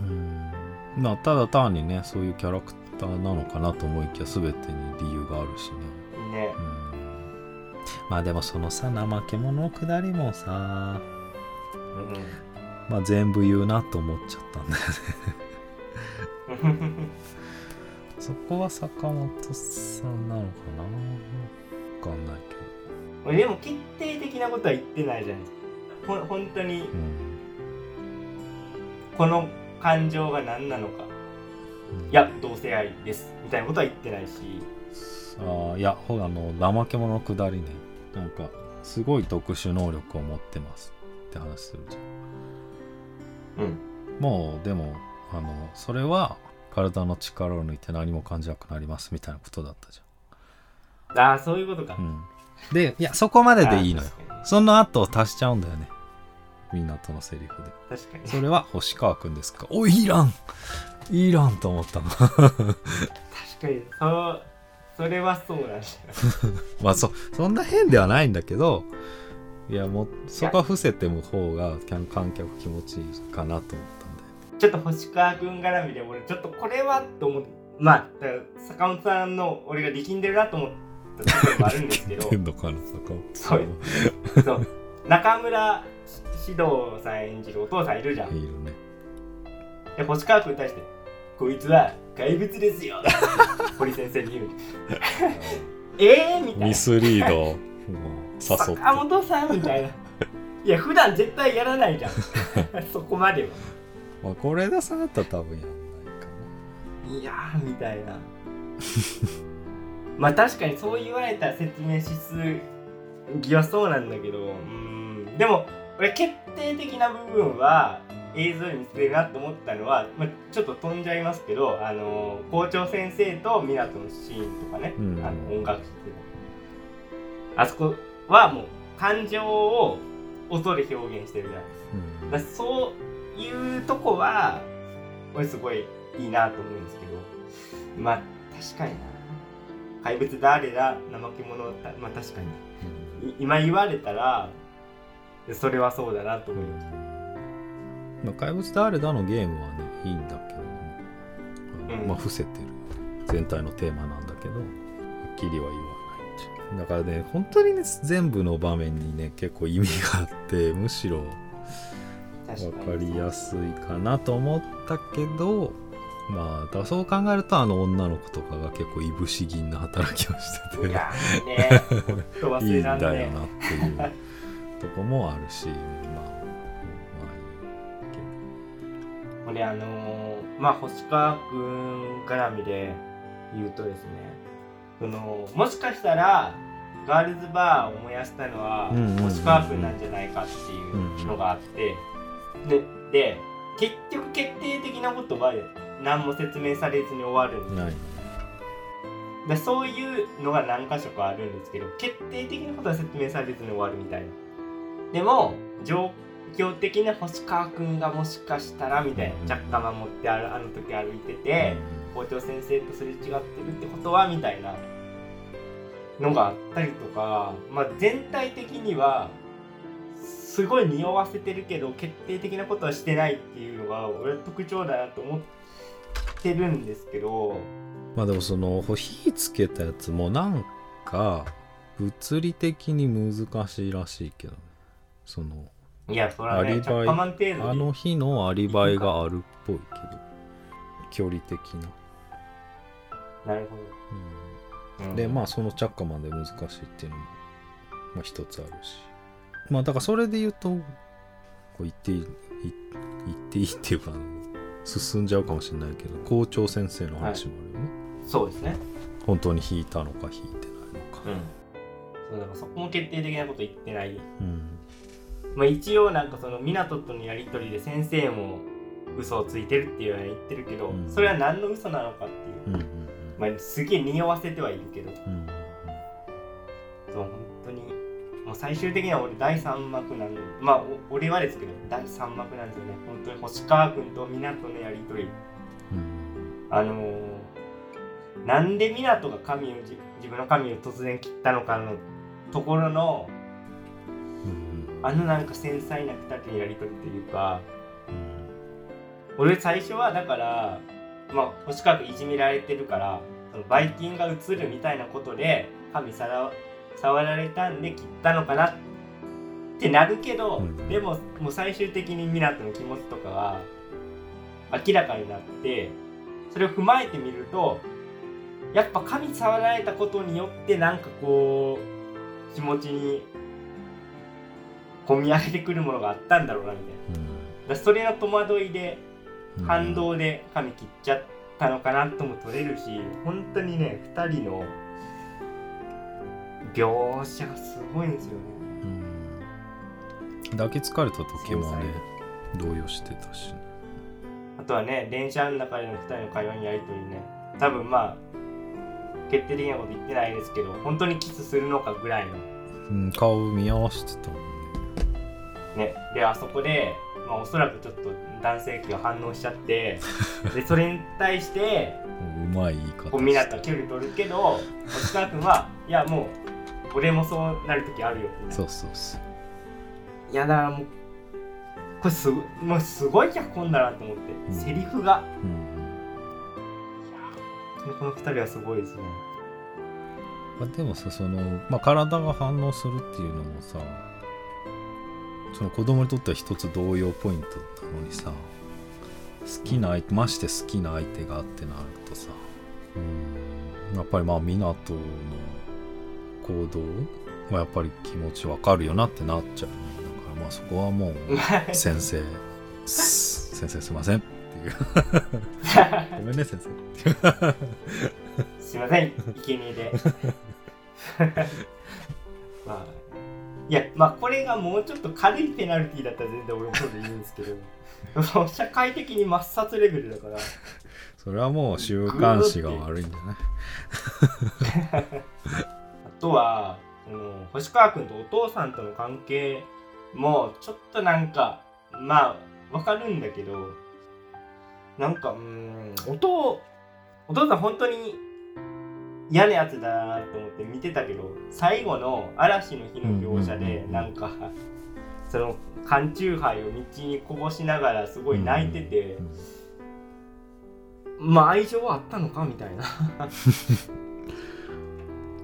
うん。まあただ単にねそういうキャラクターなのかなと思いきや全てに理由があるしね。ね。うん。まあでもそのさ怠け者のくだりもさうん。まあ全部言うなと思っちゃったんだよね。そこは坂本さんなのかな？わかんないけど。俺でも決定的なことは言ってないじゃないですかほん本当にうん。この感情が何なのか。いや同性愛ですみたいなことは言ってないし。あーいやほらあの怠け者のくだりね。なんかすごい特殊能力を持ってますって話するじゃん。うん。もうでもあのそれは体の力を抜いて何も感じなくなりますみたいなことだったじああそういうことか、ゃん、うん、でいやそこまででいいのよその後足しちゃうんだよね。港のセリフで。確かに。それは星川くんですか？おいいらんいらんと思ったの。確かに。そうそれはそうなんだよまあそそんな変ではないんだけどいやもうそこは伏せても方が観観客気持ちいいかなと思ったんでちょっと星川君絡みで俺ちょっとこれはと思ってまあ坂本さんの俺が力んでるなと思ったところもあるんですけど。変のかな坂本さそんうそう。中村獅童さん演じるお父さんいるじゃん。いるね。で星川君に対して「こいつは怪物ですよ」堀先生に言う。えー？みたいな。ミスリードを誘って。坂本さんみたいな。いや普段絶対やらないじゃん。そこまでは。まあこれださんだったら多分やんないかいやーみたいな。まあ確かにそう言われたら説明しすぎはそうなんだけどうん。でも俺決定的な部分は映像に見せてるなと思ったのは、まあ、ちょっと飛んじゃいますけどあの校長先生と湊のシーンとかね、うん。あの音楽室で。あそこはもう感情を音で表現してるじゃないですか。そういうとこは俺すごいいいなと思うんですけど。まあ確かにな。怪物誰だ？怠け者だ。まあ確かに。い今言われたらそれはそうだなと思いましたまあ、怪物誰だのゲームはねいいんだけども、あのうん。まあ伏せてる全体のテーマなんだけどはっきりは言わない。だからね本当にね全部の場面にね結構意味があってむしろ確分かりやすいかなと思ったけどまあだそう考えるとあの女の子とかが結構いぶし銀な働きをしてて。い いいんだよなっていうとこもあるしまあまあいいけど俺あのーまあ星川くん絡みで言うとですねそのもしかしたらガールズバーを燃やしたのは星川くんなんじゃないかっていうのがあって、でで結局決定的なことは何も説明されずに終わるんでない。でそういうのが何箇所かあるんですけど決定的なことは説明されずに終わるみたい。なでも状況的な星川くんがもしかしたらみたいなうん着火守ってあるあの時歩いてて校長先生とすれ違ってるってことはみたいなのがあったりとか、まあ、全体的にはすごい匂わせてるけど決定的なことはしてないっていうのが俺は特徴だなと思ってるんですけどまあでもその火つけたやつもなんか物理的に難しいらしいけどね。そのいやそれはアリバイあの日のアリバイがあるっぽいけど。距離的な、なるほど、うん。でまあその着火まで難しいっていうのも、まあ、一つあるし。まあだからそれで言うとこう言っていいい言っていいっていうかあの進んじゃうかもしれないけど校長先生の話もあるよね、そうですね。本当に引いたのか引いてないのか。うん。そうだからそこも決定的なこと言ってない。うん。まあ一応なんかその湊とのやり取りで先生も嘘をついてるっていうのは言ってるけど、うん。それは何の嘘なのかっていう。うんうん。まあすげえ匂わせてはいるけど。うんもう最終的には俺第3幕なのまあお俺はですけど第3幕なんですよね。本当に星川君と湊のやり取り。うん。あのーなんで湊が神をじ自分の神を突然切ったのかのところのうん。あのなんか繊細な2人のやり取りというかうん。俺最初はだからまあ星川君いじめられてるからそのバイキンが映るみたいなことで神さら触られたんで切ったのかなってなるけど、うん。でももう最終的に湊の気持ちとかが明らかになってそれを踏まえてみるとやっぱ神触られたことによってなんかこう気持ちに込み上げてくるものがあったんだろうなみたいな。だからそれの戸惑いでうん。反動で髪切っちゃったのかなとも取れるし本当にね2人の描写がすごいんですよね。うん。抱きつかれた時もね動揺してたしね。あとはね電車の中での2人の会話にやりとりね。多分まあ決定的なこと言ってないですけど本当にキスするのかぐらいの。うん顔見合わせてたもんね。ね。であそこで、まあ、おそらくちょっと男性器が反応しちゃって でそれに対してうまい言い方こう湊は距離取るけど星川君はいやもう俺もそうなる時あるよみたいなそうそうそう。いやだからもうこれすごもうすごい脚本だなと思って、うん。セリフが。うんこの二人はすごいですね。まあ、でもさその、まあ、体が反応するっていうのもさその子供にとっては一つ動揺ポイントなのにさ好きな相手まして好きな相手があってなるとさうん。やっぱりまあ湊の行動はやっぱり気持ちわかるよなってなっちゃうね。だからまあそこはもう 先生。す先生すいませんっていう。ごめんね先生。すいません。生贄でまあいやまあこれがもうちょっと軽いペナルティーだったら全然俺もそうでいいんですけど。社会的に抹殺レベルだから。それはもう週刊誌が悪いんじゃない？あとはその星川君とお父さんとの関係もちょっとなんかまあわかるんだけどなんかうーんお父お父さん本当に嫌なやつだなと思って見てたけど最後の嵐の日の描写でなんかその缶チューハイを道にこぼしながらすごい泣いてて、まあ愛情はあったのかみたいな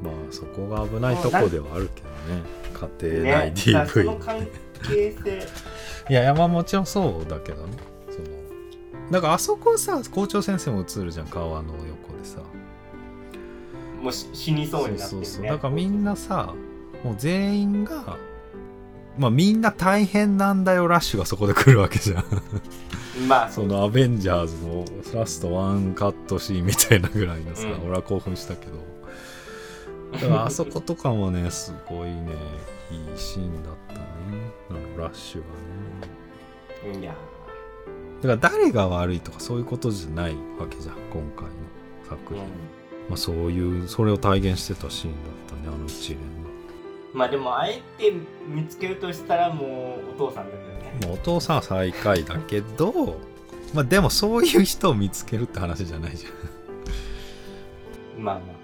まあそこが危ないとこではあるけどね。家庭内 DV 関係性。いやいやまあもちろんそうだけどね。そのだからあそこさ校長先生も映るじゃん川の横でさ。もうし死にそうになってる、ね、そうそう。だからみんなさもう全員がまあみんな大変なんだよラッシュがそこで来るわけじゃん。まあ。そのアベンジャーズのラストワンカットシーンみたいなぐらいのさ、うん。俺は興奮したけどだからあそことかもねすごいねいいシーンだったね。あのラッシュはね。いやだから誰が悪いとかそういうことじゃないわけじゃん今回の作品、まあ、そういうそれを体現してたシーンだったねあの一連まあでもあえて見つけるとしたらもうお父さんだけどね。の、まあ、お父さんは最下位だけどまあでもそういう人を見つけるって話じゃないじゃん。まあまあ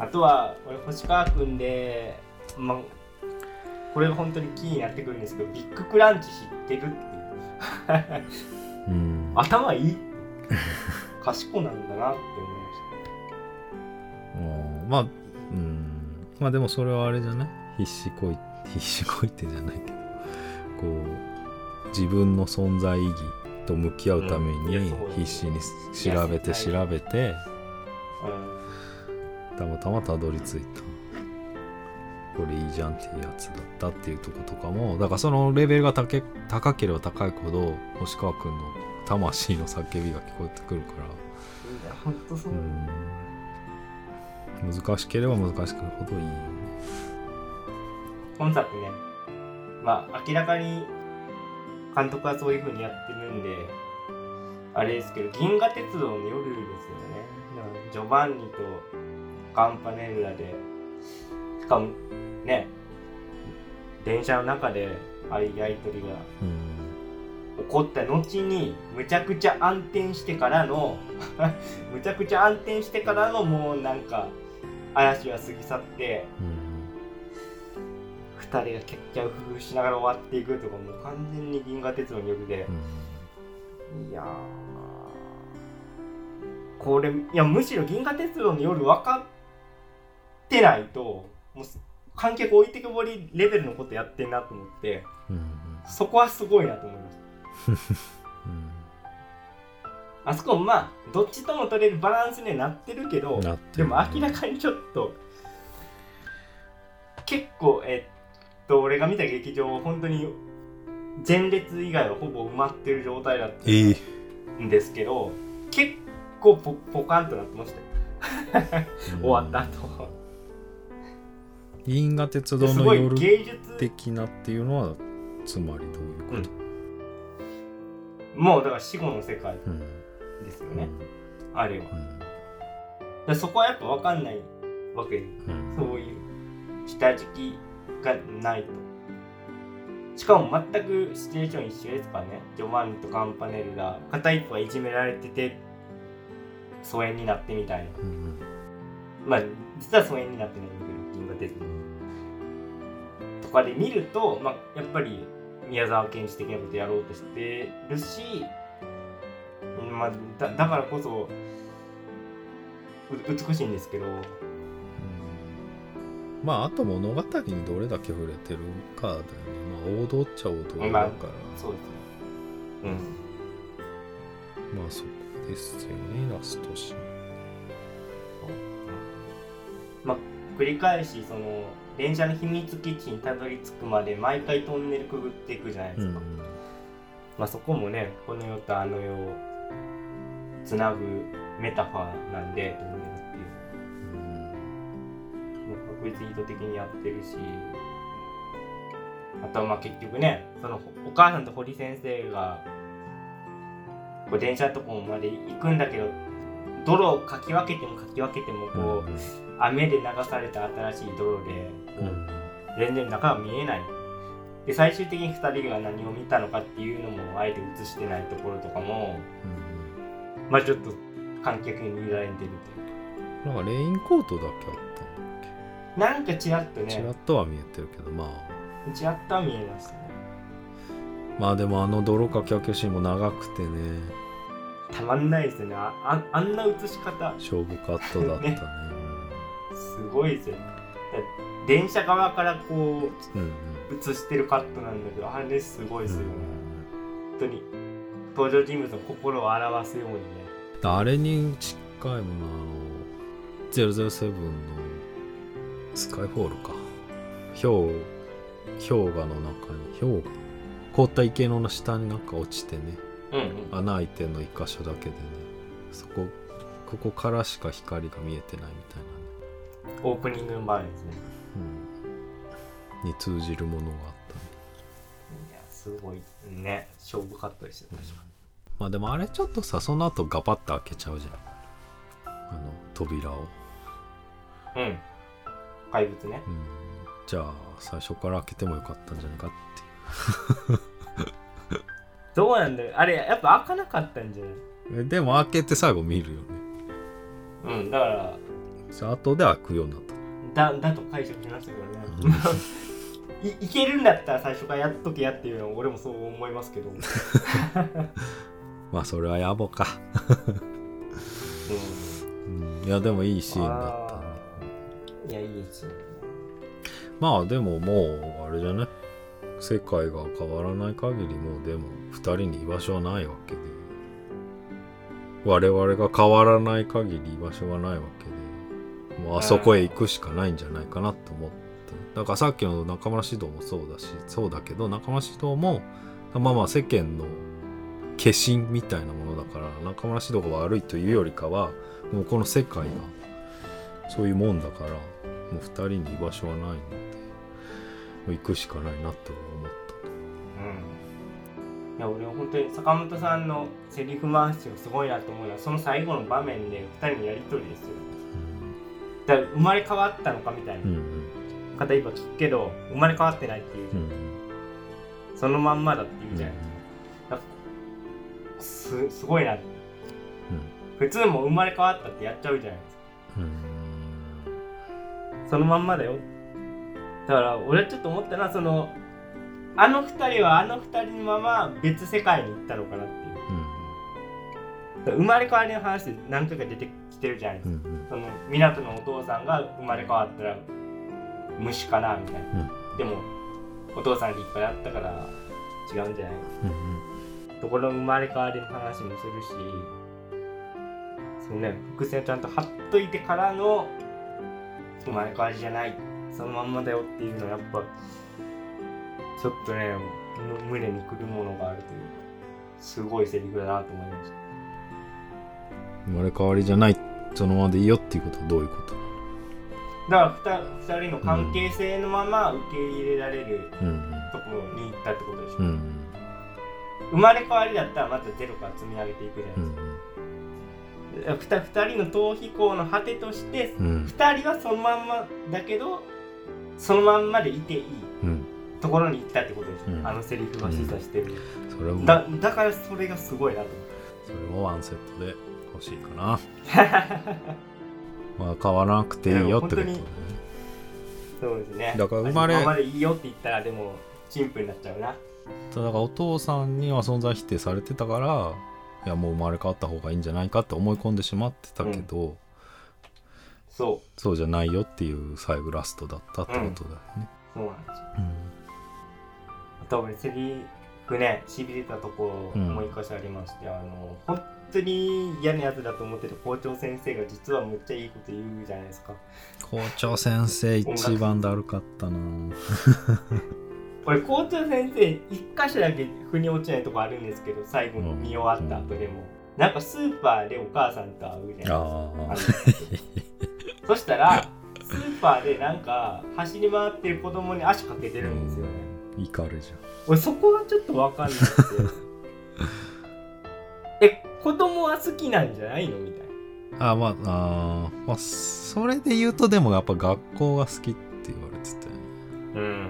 あとは俺星川くんでまあこれが本当にキーになってくるんですけどビッグクランチ知ってるっていう。うん。頭いい賢なんだなって思いましうんまあうん。まあでもそれはあれじゃない？必死こい必死こいてじゃないけど。こう自分の存在意義と向き合うために必死に調べて調べて。た、うんたまたまたどり着いた。これいいじゃんっていうやつだったっていうとことかも。だからそのレベルが高ければ高いほど星川君の魂の叫びが聞こえてくるから。いや本当そう。う、ん難しければ難しくほどいい。よね本作ね。まあ明らかに監督はそういう風にやってるんであれですけど銀河鉄道の夜ですよね。ジョバンニとカンパネルラでしかもね電車の中でああいうやり取りがうん。起こった後にむちゃくちゃ暗転してからの むちゃくちゃ暗転してからのもうなんか嵐は過ぎ去ってうん。2人がキャッキャウフフしながら終わっていくとかもう完全に銀河鉄道の夜で。う、ん。いやー。これいやむしろ銀河鉄道の夜分かってないともう観客置いてけぼりレベルのことやってんなと思ってうんそこはすごいなと思いました。うんあそこもまあどっちとも取れるバランスにはなってるけどなってるでも明らかにちょっと結構えっと俺が見た劇場は本当に前列以外はほぼ埋まってる状態だっええたんですけど、結構ポポカンとなってましたよ。終わった後銀河鉄道の夜芸術的なっていうのはつまりどういうこと、もうだから死後の世界うんですよね、あれは。うん。らそこはやっぱ分かんないわけ。でうん。そういう下敷きがないと。しかも全くシチュエーション一緒ですからね。ジョバンニとカンパネルが片一方がいじめられてて疎遠になってみたいな。うんまあ実は疎遠になってないんだけど、銀河鉄道。とかで見ると、まあやっぱり宮沢賢治的なことやろうとしてるし、まあだだからこそ、う美しいんですけど、まああと物語にどれだけ触れてるかだよね。まあ王道っちゃ王道だから、まあまそうですね。うん。あそこですよね。ラストシーン。まあ、繰り返しその電車の秘密基地にたどり着くまで毎回トンネルくぐっていくじゃないですか、まあそこもねこの世とあの世をつなぐメタファーなんでトンネルっていう。もう確実に意図的にやってるし。あとはまあ結局ねそのお母さんと堀先生がこう電車のとこまで行くんだけど泥をかき分けてもかき分けてもこう、雨で流された新しい泥で、こう全然中が見えない。で最終的に2人が何を見たのかっていうのもあえて映してないところとかもまあちょっと観客に見られてるというなんかレインコートだけあったんだっかなんかちらっとけちらねっとは見えてるけどまあ。ちらっとは見えましたね。まあでもあの泥かき分けシーンも長くてね。たまんないですよね。あああんな映し方。勝負カットだったね すごいですよねだ電車側からこうんうん。う映してるカットなんだけどあれすごいですよね、本当に登場人物の心を表すようにね。あれに近いものあの007のスカイフォールか。氷氷河の中に氷河凍った池の下になんか落ちてね。うんうん。穴開いてんの一箇所だけでね。そこここからしか光が見えてないみたいな。ね、オープニングの場合ですね。うん、に通じるものがあっいやすごいね。勝負カットでした確かたまあでもあれちょっとさその後ガパッと開けちゃうじゃん。あの扉を。うん。怪物ね。うん。じゃあ最初から開けてもよかったんじゃないかっていう。どうなんだろう。あれやっぱ開かなかったんじゃない？えでも開けて最後見るよね。うんだからじゃあ後で開くようになった。だだと解釈しましたけどね。いいけるんだったら最初からやっとけやっていうのは俺もそう思いますけど、うん、まあそれは野暮か、うん、いやでもいいシーンだったね。いやいいですよまあでももうあれじゃね世界が変わらない限りもうでも2人に居場所はないわけで。我々が変わらない限り居場所はないわけ。でもうあそこへ行くしかないんじゃないかなと思って。だからさっきの中村獅童もそうだしそうだけど中村獅童もまあまあ世間の化身みたいなものだから中村獅童が悪いというよりかはもうこの世界がそういうもんだからもう2人に居場所はないのでもう行くしかないなと思ったうん。いや俺は本当に坂本さんのセリフ回しがすごいなと思うのはその最後の場面で2人のやり取りですよだ生まれ変わったのかみたいなうんうん。方言えば聞くけど生まれ変わってないっていう。そのまんまだっていうじゃないですかすすごいな。普通も生まれ変わったってやっちゃうじゃない。ですかうん。そのまんまだよ。だから俺はちょっと思ったのはそのあの二人はあの二人のまま別世界に行ったのかなっていう。だから生まれ変わりの話で何回か出てきてるじゃないですか、うんうん。その港のお父さんが生まれ変わったら虫かなみたいな、でもお父さん立派だったから違うんじゃないうんところの生まれ変わりの話もするしそのね伏線ちゃんと貼っといてからの生まれ変わりじゃない。そのまんまだよっていうのはやっぱちょっとねむ胸にくるものがあるというかすごいセリフだなと思いました。生まれ変わりじゃないそのままでいいよっていうことはどういうこと？だから二二人の関係性のまま受け入れられるうんところに行ったってことでしょ、うんうん。生まれ変わりだったらまたゼロから積み上げていくじゃうないですか、ん二人の逃避行の果てとしてうん。二人はそのまんまだけどそのまんまでいていいうん。ところに行ったってことでしょ、うん。あのセリフが示唆してる、それもだだからそれがすごいなと。思それもワンセットで欲しいかな。まあ変わらなくていいよってことね。そうですね。だから生まれあそのままでいいよって言ったらでも陳腐になっちゃうな。ただからお父さんには存在否定されてたからいやもう生まれ変わった方がいいんじゃないかって思い込んでしまってたけど、そそうじゃないよっていう最後ラストだったってことだよね、うそうなんですよ。うん。あと俺セリフねしびれたところうん。もう一箇所ありまして、あの本当に嫌なやつだと思ってる校長先生が実はむっちゃいいこと言うじゃないですか。校長先生一番だるかったな。俺校長先生一箇所だけ腑に落ちないとこあるんですけど最後に見終わった後でも、なんかスーパーでお母さんと会うじゃないですか。そしたらスーパーでなんか走り回ってる子供に足かけてるんですよね。あ怒るじ俺そこはちょっとわかんなくてえ子供は好きなんじゃないのみたいな。あまああーまあそれで言うとでもやっぱ学校が好きって言われててうん。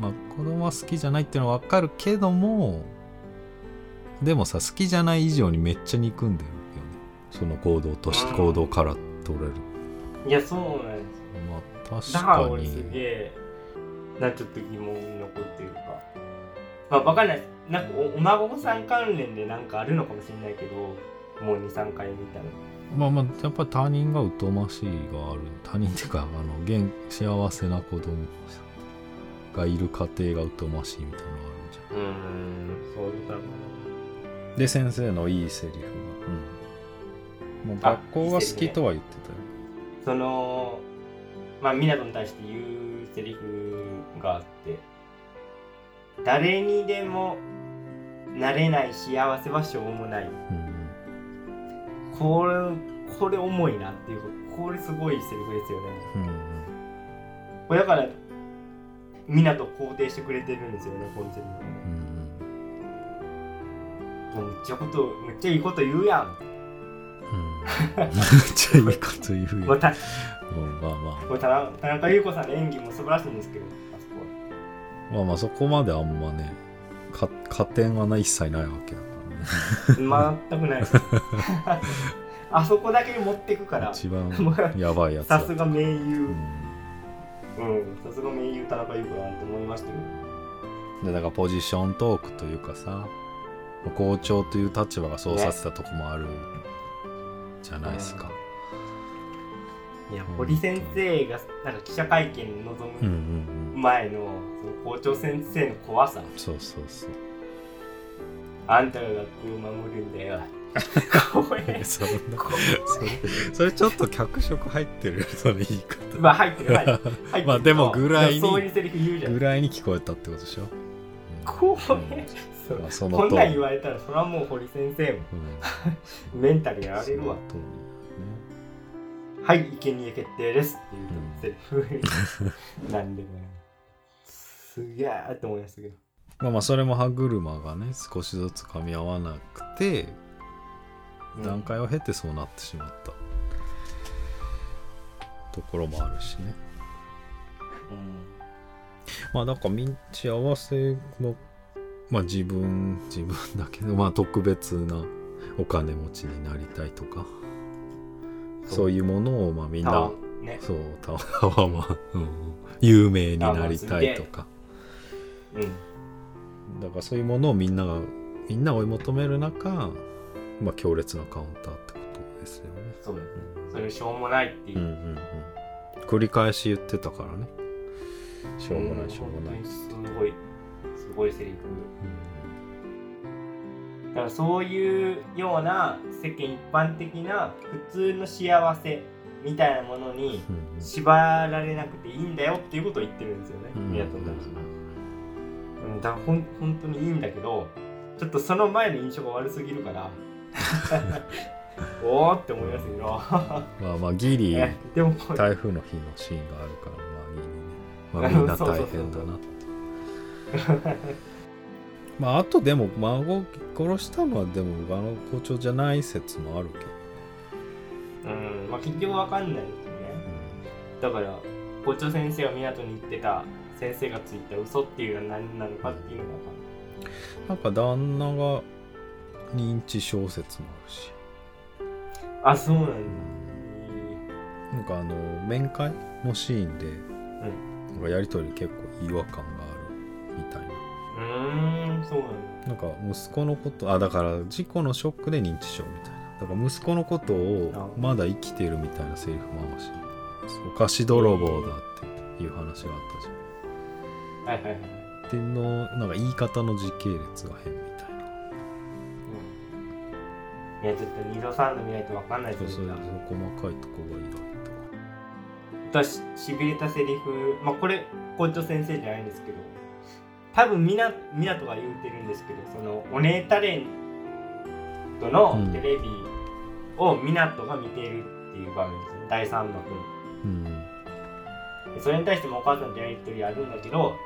まあ子供は好きじゃないっていうのは分かるけどもでもさ好きじゃない以上にめっちゃ憎んでるよね。その行動としてうん行動から取れる。いやそうなんですまあだから確か俺すげにえなちょっと疑問に残っていうか。まあわかんないなんかおお孫さん関連でなんかあるのかもしれないけどもう23回見たら。まあまあやっぱり他人が疎ましいがある。他人っていうかあの現幸せな子供がいる家庭が疎ましいみたいなのがあるじゃん。うーんそういうことなで先生のいいセリフ。が、うん、もう学校が好きとは言ってたよ。なそのまあ湊に対して言うセリフがあって誰にでもなれない幸せはしょうもない。これこれ重いなっていうこれすごいセリフですよね。うんこれだから湊肯定してくれてるんですよねこのセリフはねうんもうむっちゃことむっちゃいいこと言うやん。めっちゃいいこと言うよもうたうん。まあまもう田中田中優子さん。の演技も素晴らしいん。ですけどあそこまあまあそこまであん。まねか加点はな一切ないわけだからね。全くない。あそこだけ持ってくから。一番やばいやつださすが名優。うん。うん。さすが名優田中優子だなと思いましたけどでだからポジショントークというかさ校長という立場がそうさせたとこもあるじゃないですか、いやうん堀先生がなんか記者会見に臨うん、うんむうん。前のその校長先生の怖さ。そうそうそう。あんたが学校を守るんだよ。怖 えそそれちょっと脚色入ってるその言い方まあ入ってる入ってる。まあでもぐらいにそういうセリフ言うじゃん。ぐらいに聞こえたってことでしょ、うん。怖えうん。そこんなん言われたらそれはもう堀先生もうん。メンタルやられるわ。その通はい生贄決定です。っていうセリフ なんでねすげえって思いましたけど。まあまあそれも歯車がね少しずつ噛み合わなくて段階を経てそうなってしまった。ところもあるしね。まあだから道合わせもまあ自分自分だけどまあ特別なお金持ちになりたいとかそう。いうものをまあみんなーね。そうタワマン、うん、有名になりたいとかうん。だからそういうものをみんながみんな追い求める中まあ強烈なカウンターってことですよね。そうですそれしょうもないっていう。うんうんうん。繰り返し言ってたからね。しょうもないしょうもない。すごいすごいセリフ。だからそういうような世間一般的な普通の幸せみたいなものにうんうん。縛られなくていいんだよっていうことを言ってるんですよね、うん。宮戸大臣うん、だほん本当にいいんだけどちょっとその前の印象が悪すぎるから。おーって思いますけどまあまあギリ 台風の日のシーンがあるからまあギリね、まあ、みんな大変だなまああとでも孫を殺したのはでもあの校長じゃない説もあるけど、うんまあ結局わかんないですよねだから校長先生が港に言ってた先生がついた嘘っていうのは何なのかっていうのがわかんない。なんか旦那が認知小説もあるし。あそうなんだ、なんかあの面会のシーンで、なんかやり取り結構違和感があるみたいな。うーんそうなんだ。なんか息子のことあだから事故のショックで認知症みたいな。だから息子のことをまだ生きてるみたいなセリフもあるしお菓子泥棒だっていう話があったじゃんはいはい。はいっていうのなんか言い方の時系列が変みたいな。うん。いやちょっと二度三度見ないとわかんないですよそうそう細かいとこがいろいろ私しびれたセリフまあこれ校長先生じゃないんですけど多分みな港が言うてるんですけどそのお姉タレントのうん。テレビを港が見ているっていう場面ですね。第3幕にうん。でそれに対してもお母さんとやりとりあるんだけど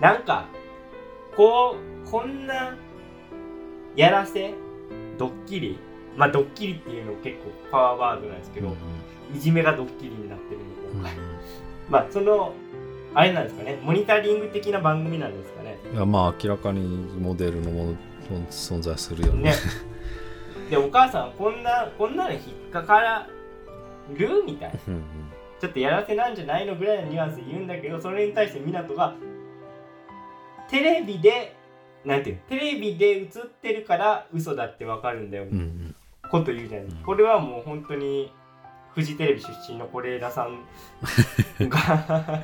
なんかこうこんなやらせドッキリまあドッキリっていうの結構パワーワードなんですけど、いじめがドッキリになってるの今回、まあそのあれなんですかねモニタリング的な番組なんですかね。いやまあ明らかにモデルのもの存在するよね。ね。でお母さんこんなこんなの引っかからるみたいなちょっとやらせなんじゃないのぐらいのニュアンスで言うんだけどそれに対して湊がテレビでなんていうの？テレビで映ってるから嘘だってわかるんだよ、うんうん。こと言うじゃない。うん。これはもう本当にフジテレビ出身の是枝さんが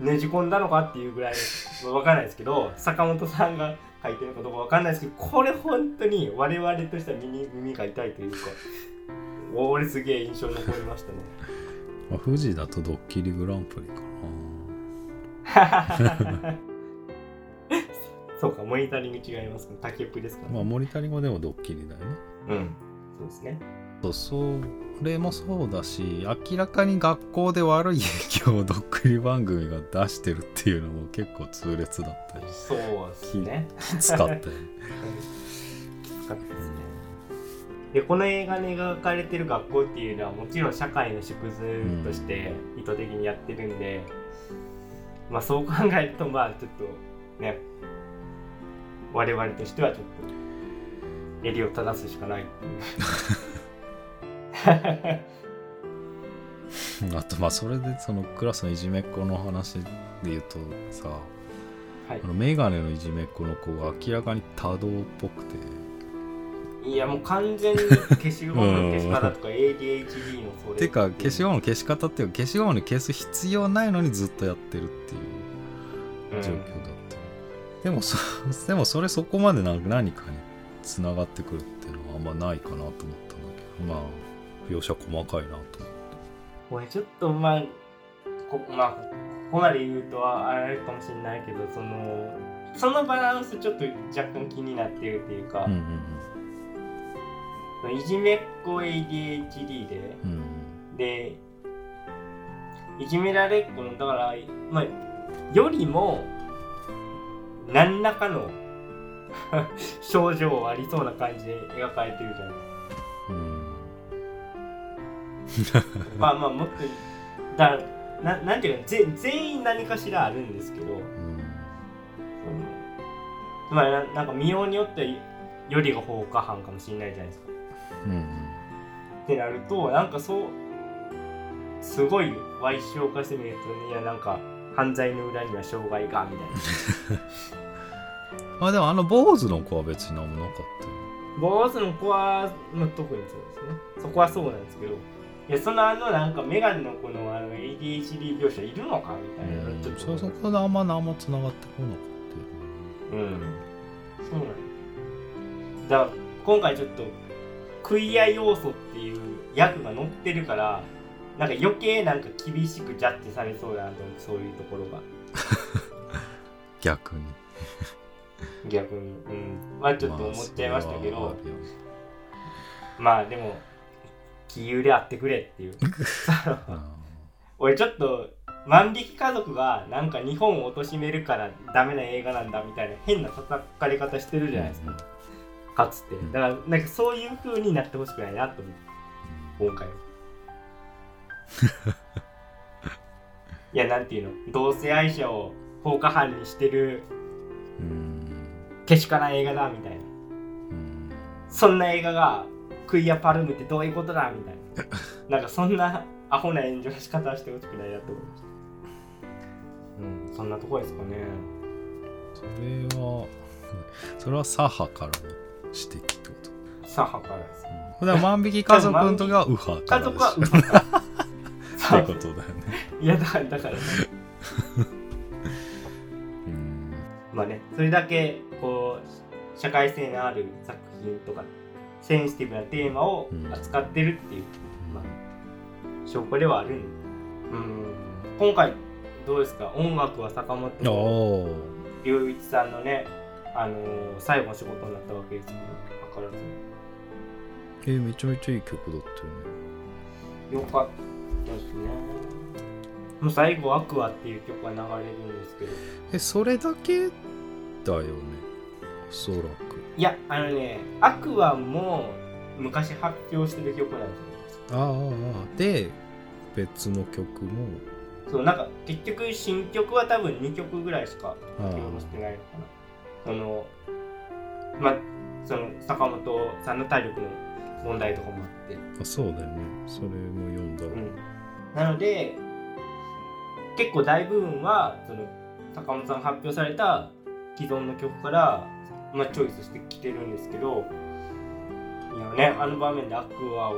ねじ込んだのかっていうぐらいわかんないですけど坂本さんが書いてるかどうかわかんないですけどこれ本当に我々としては耳耳が痛いというか俺すげえ印象に残りましたね。まあ、富士だとドッキリグランプリか そうか、モニタリング違いますね。竹っぷりですかな。ら、まあモニタリングはでもドッキリだよね。うん。そうですね。とそれもそうだし明らかに学校で悪い影響をどっくり番組が出してるっていうのも結構痛烈だったりそうですねきつかったよね きつかったででこの映画に描かれてる学校っていうのはもちろん社会の縮図として意図的にやってるんで、まあそう考えるとまあちょっとね我々としてはちょっと襟を正すしかない。っていうあとまあそれでそのクラスのいじめっ子の話で言うとさはい。あのメガネのいじめっ子の子が明らかに多動っぽくていやもう完全に消しゴムの消し方とか ADHD のそれ てか消しゴムの消し方っていうか消しゴムに消す必要ないのにずっとやってるっていう状況だった、でもそ でもそれそこまでな何かにつながってくるっていうのはあんまないかなと思ったんだけど。まあ描写細かいなと思って。これちょっとまあこまあここまで言うとあれかもしれないけどそのそのバランスちょっと若干気になってるっていうかうん、うんいじめっ子 ADHD でうんうん。でいじめられっ子のだからまあよりも何らかの 症状ありそうな感じで描かれてるじゃない。うん。まあまあもっとだななんていうかぜ全員何かしらあるんですけどうん。つまりななんか見ようによってはよりが放火犯かもしれないじゃないですか。うんってなるとなんかそうすごい歪小化してみるといやなんか犯罪の裏には障害がみたいな。あでもあの坊主の子は別に何もなかったよ坊主の子は、まあ、特にそうですね。そこはそうなんですけど。いやそのあのなんかメガネの子のあの ADHD 描写いるのかみたいな、ちょっとそこであんま何もつながってこなかったうん。そうなんだ。だから今回ちょっとクイア要素っていう役が乗ってるから、なんか余計なんか厳しくジャッジされそうだなと思って、そういうところが。逆に逆に。うん。まあちょっと思っちゃいましたけど、まあでも、気優であってくれっていう。俺ちょっと、万引き家族がなんか日本を貶めるからダメな映画なんだみたいな変な叩かれ方してるじゃないですか。かつて。んだから、なんかそういう風になってほしくないなと思って、今回は。いや、なんていうの、同性愛者を放火犯にしてるうんけしからん映画だみたいな。うんそんな映画がクイアパルムってどういうことだみたいな。なんかそんなアホな炎上の仕方はしてほしくないなと思いました。うん、そんなとこですかね。それはそれは左派からの指摘ってこと。左派からです。だから万引き家族の時は 右派か家族は右派から。ってことだよね。いやだからだから、うん。まあね、それだけこう社会性のある作品とかセンシティブなテーマを扱ってるっていう、まあ、証拠ではあるんうん。今回どうですか？音楽は坂本龍一さんのね、あのー最後の仕事になったわけですけど図らず。えめちゃめちゃいい曲だったよね。よかったですね。もう最後「アクア」っていう曲が流れるんですけど。えそれだけだよね。おそらく。いやあのね「アクア」も昔発表してる曲なんですよ。ああで別の曲も。そうなんか結局新曲は多分2曲ぐらいしかあ書き下ろしてないのかなそのまあその坂本さんの体力の問題とかもあって。あそうだよね。それも読んだわ、うん。なので結構大部分はその坂本さんが発表された既存の曲から、まあ、チョイスしてきてるんですけどいやねあの場面でアクアを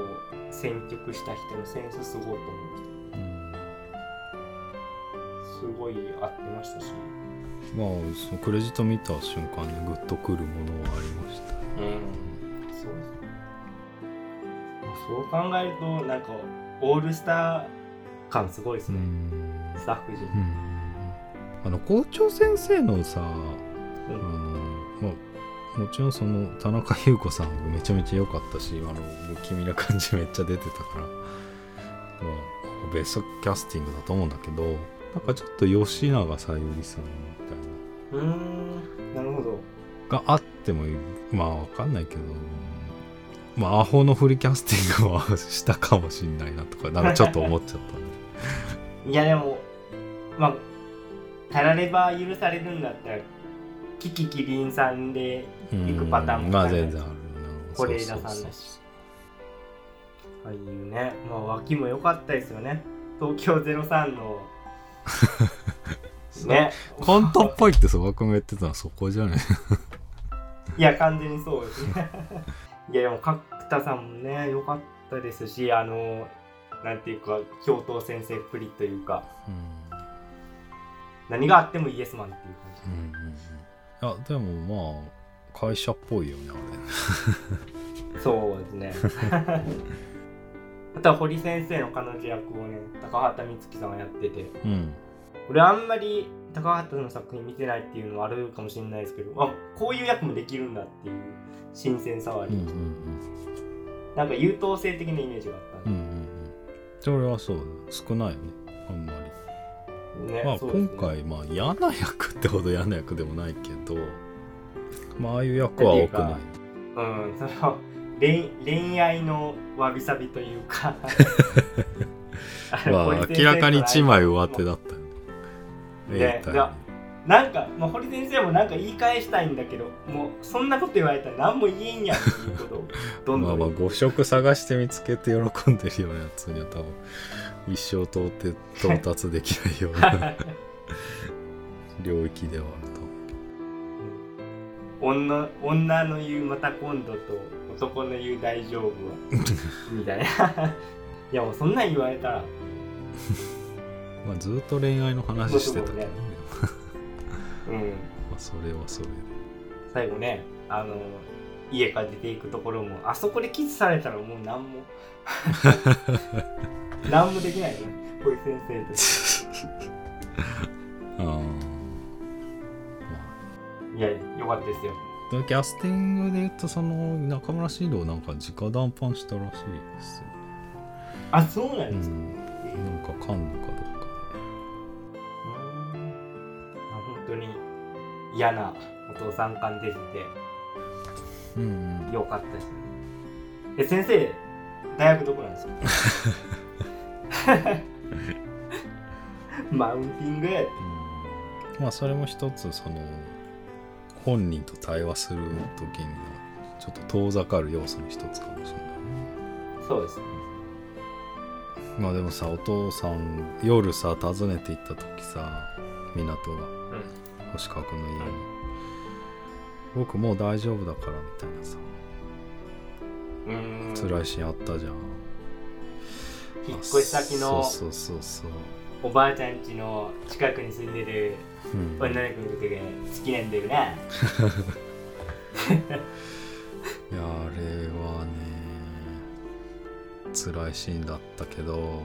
選曲した人のセンスすごいと思うん。たすごい合ってましたしまあそのクレジット見た瞬間にグッとくるものはありました。うん。そうですね。まあそう考えるとなんかオールスター感すごいですね、ん。スタッフ陣。うん。あの校長先生のさあうん。の、まあ、もちろんその田中優子さんがめちゃめちゃ良かったしあの不気味な感じめっちゃ出てたから、まあ、ベストキャスティングだと思うんだけどなんかちょっと吉永小百合さんうーん。なるほど。があってもまあわかんないけどまあアホのフリキャスティングはしたかもしんないなとかなんかちょっと思っちゃったね いやでもまあたられば許されるんだったらキキキリンさんで行くパターンもまあ全然あるな。是枝さんだし。ああいうね。まあ脇も良かったですよね。東京03の ね。コントっぽいって曽我君が言ってたのはそこじゃね。いや完全にそうですね。いやでも角田さんもね良かったですしあのなんていうか教頭先生っぷりというか。うん。何があってもイエスマンっていう感うんうんうん。いやでもまあ会社っぽいよねあじ そうですね。あとは堀先生の彼女役をね高畑充希さんがやってて。れうん俺あんまり高畑の作品見てないっていうのはあるかもしれないですけどあこういう役もできるんだっていう新鮮さはあり、うんうんなんか優等生的なイメージがあったんうんうんうんうん。それはそう。だ少ないよね。あんまり。で、ねまあ今回まあ嫌な役ってほど嫌な役でもないけどまあああいう役は多くない。うんその恋恋愛のわびさびというか。まあ明らかに一枚上手だったよねねい。やなんか、まあ、堀先生もなんか言い返したいんだけどもうそんなこと言われたら何も言えんやんっていうこと。を どんどん。まあまあ5色探して見つけて喜んでるようなやつには多分一生到底到達できないような。領域ではあると。女女の言うまた今度と男の言う大丈夫はみたいな。いやもうそんなん言われたらまあずっと恋愛の話してたけどね。うん。まあそれはそれで。最後ねあの家から出ていくところもあそこでキスされたらもう何も。何もできないよね。堀先生と ああまいやよかったですよ。あキャスティングで言うとその中村獅童なんか直談判したらしいですよあそうなんですか、うん。なんかかどっか嫌なお父さん感出てて。でうんうん。よかったです。ねえ先生大学どこなんですか？マウンティングやって。うんまあそれも一つその本人と対話する時にはちょっと遠ざかる要素の一つかもしれないね。そうですね。まあでもさお父さん夜さ訪ねて行った時さ港が星川君の家に、僕もう大丈夫だからみたいなさ。うーん。辛いシーンあったじゃん。引っ越し先のそうそうそうそう、おばあちゃん家の近くに住んでるうん、女の子のことが好きなんだよな。いやあれはね辛いシーンだったけど。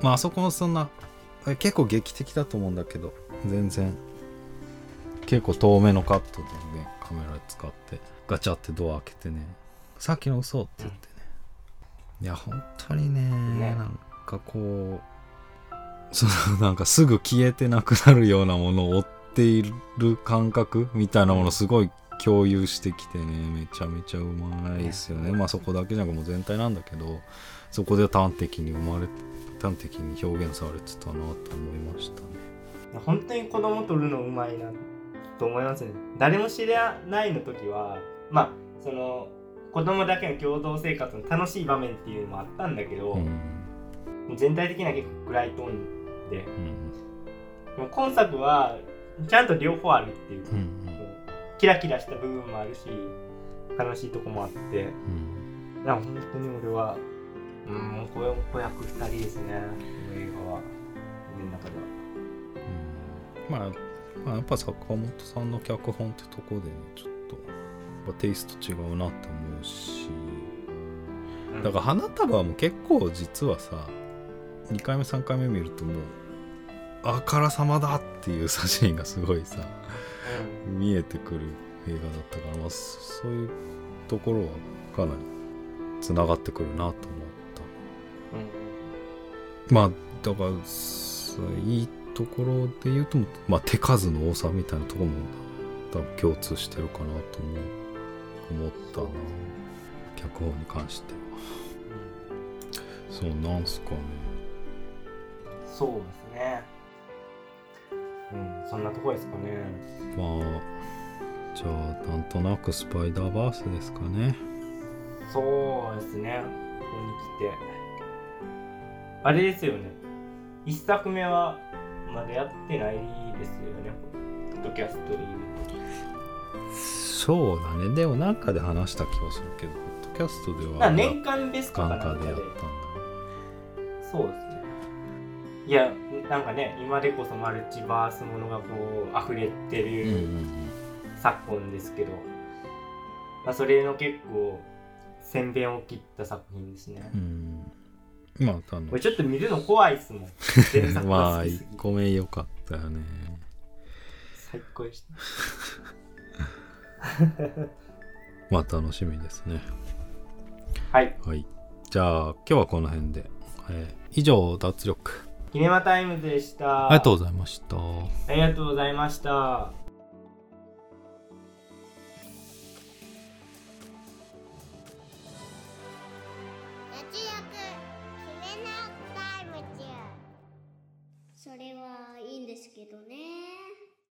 まああそこもそんなえ結構劇的だと思うんだけど全然。結構遠目のカットでねカメラ使ってガチャってドア開けてね「さっきの嘘って言ってね、いや本当にねね。なんかこうそのなんかすぐ消えてなくなるようなものを追っている感覚みたいなものすごい共有してきてねめちゃめちゃうまいですよね。まあそこだけじゃなくもう全体なんだけどそこで端的に生まれ端的に表現されてたなと思いましたね本当に子供撮るのうまいなと思いますね。誰も知らないの時は、まあ、その、子供だけの共同生活の楽しい場面っていうのもあったんだけど、うん。全体的には結構暗いトーンで、うん。でも今作はちゃんと両方あるっていう、うんキラキラした部分もあるし、悲しいとこもあって、うん。なんか本当に俺は、うん、子子役2人ですね、この映画は。俺の中では。うんまあ、まあやっぱ坂本さんの脚本ってとこでねちょっとテイスト違うなって思うし。だから花束も結構実はさ2回目3回目見るともうあからさまだっていう写真がすごいさ見えてくる映画だったから、まあ、そそういうところはかなりつながってくるなと思った。うん。まあだからいいところで言うと、まあ、手数の多さみたいなところも多分共通してるかなと思ったな。脚本に関しては。そうなんすかね。そうですね。うんそんなとこですかね。まあじゃあなんとなくスパイダーバースですかね。そうですね。ここに来て。あれですよね。一作目はまだやってないですよね。ポッドキャストそうだね。でもなんかで話した気がするけどポッドキャストでは年間ベストか眼なんかでやったんだ。そうですね。いやなんかね今でこそマルチバースものがこう溢れてる昨今ですけど、まあ、それの結構宣伝を切った作品ですね、うんうんまああのちょっと見るの怖いっすもん。前作まあが好きすぎ1個目良かったよね。最高でした。まあ楽しみですね。はい。はい。じゃあ今日はこの辺で、えー以上脱力。キネマタイムズでした。ありがとうございました。ありがとうございました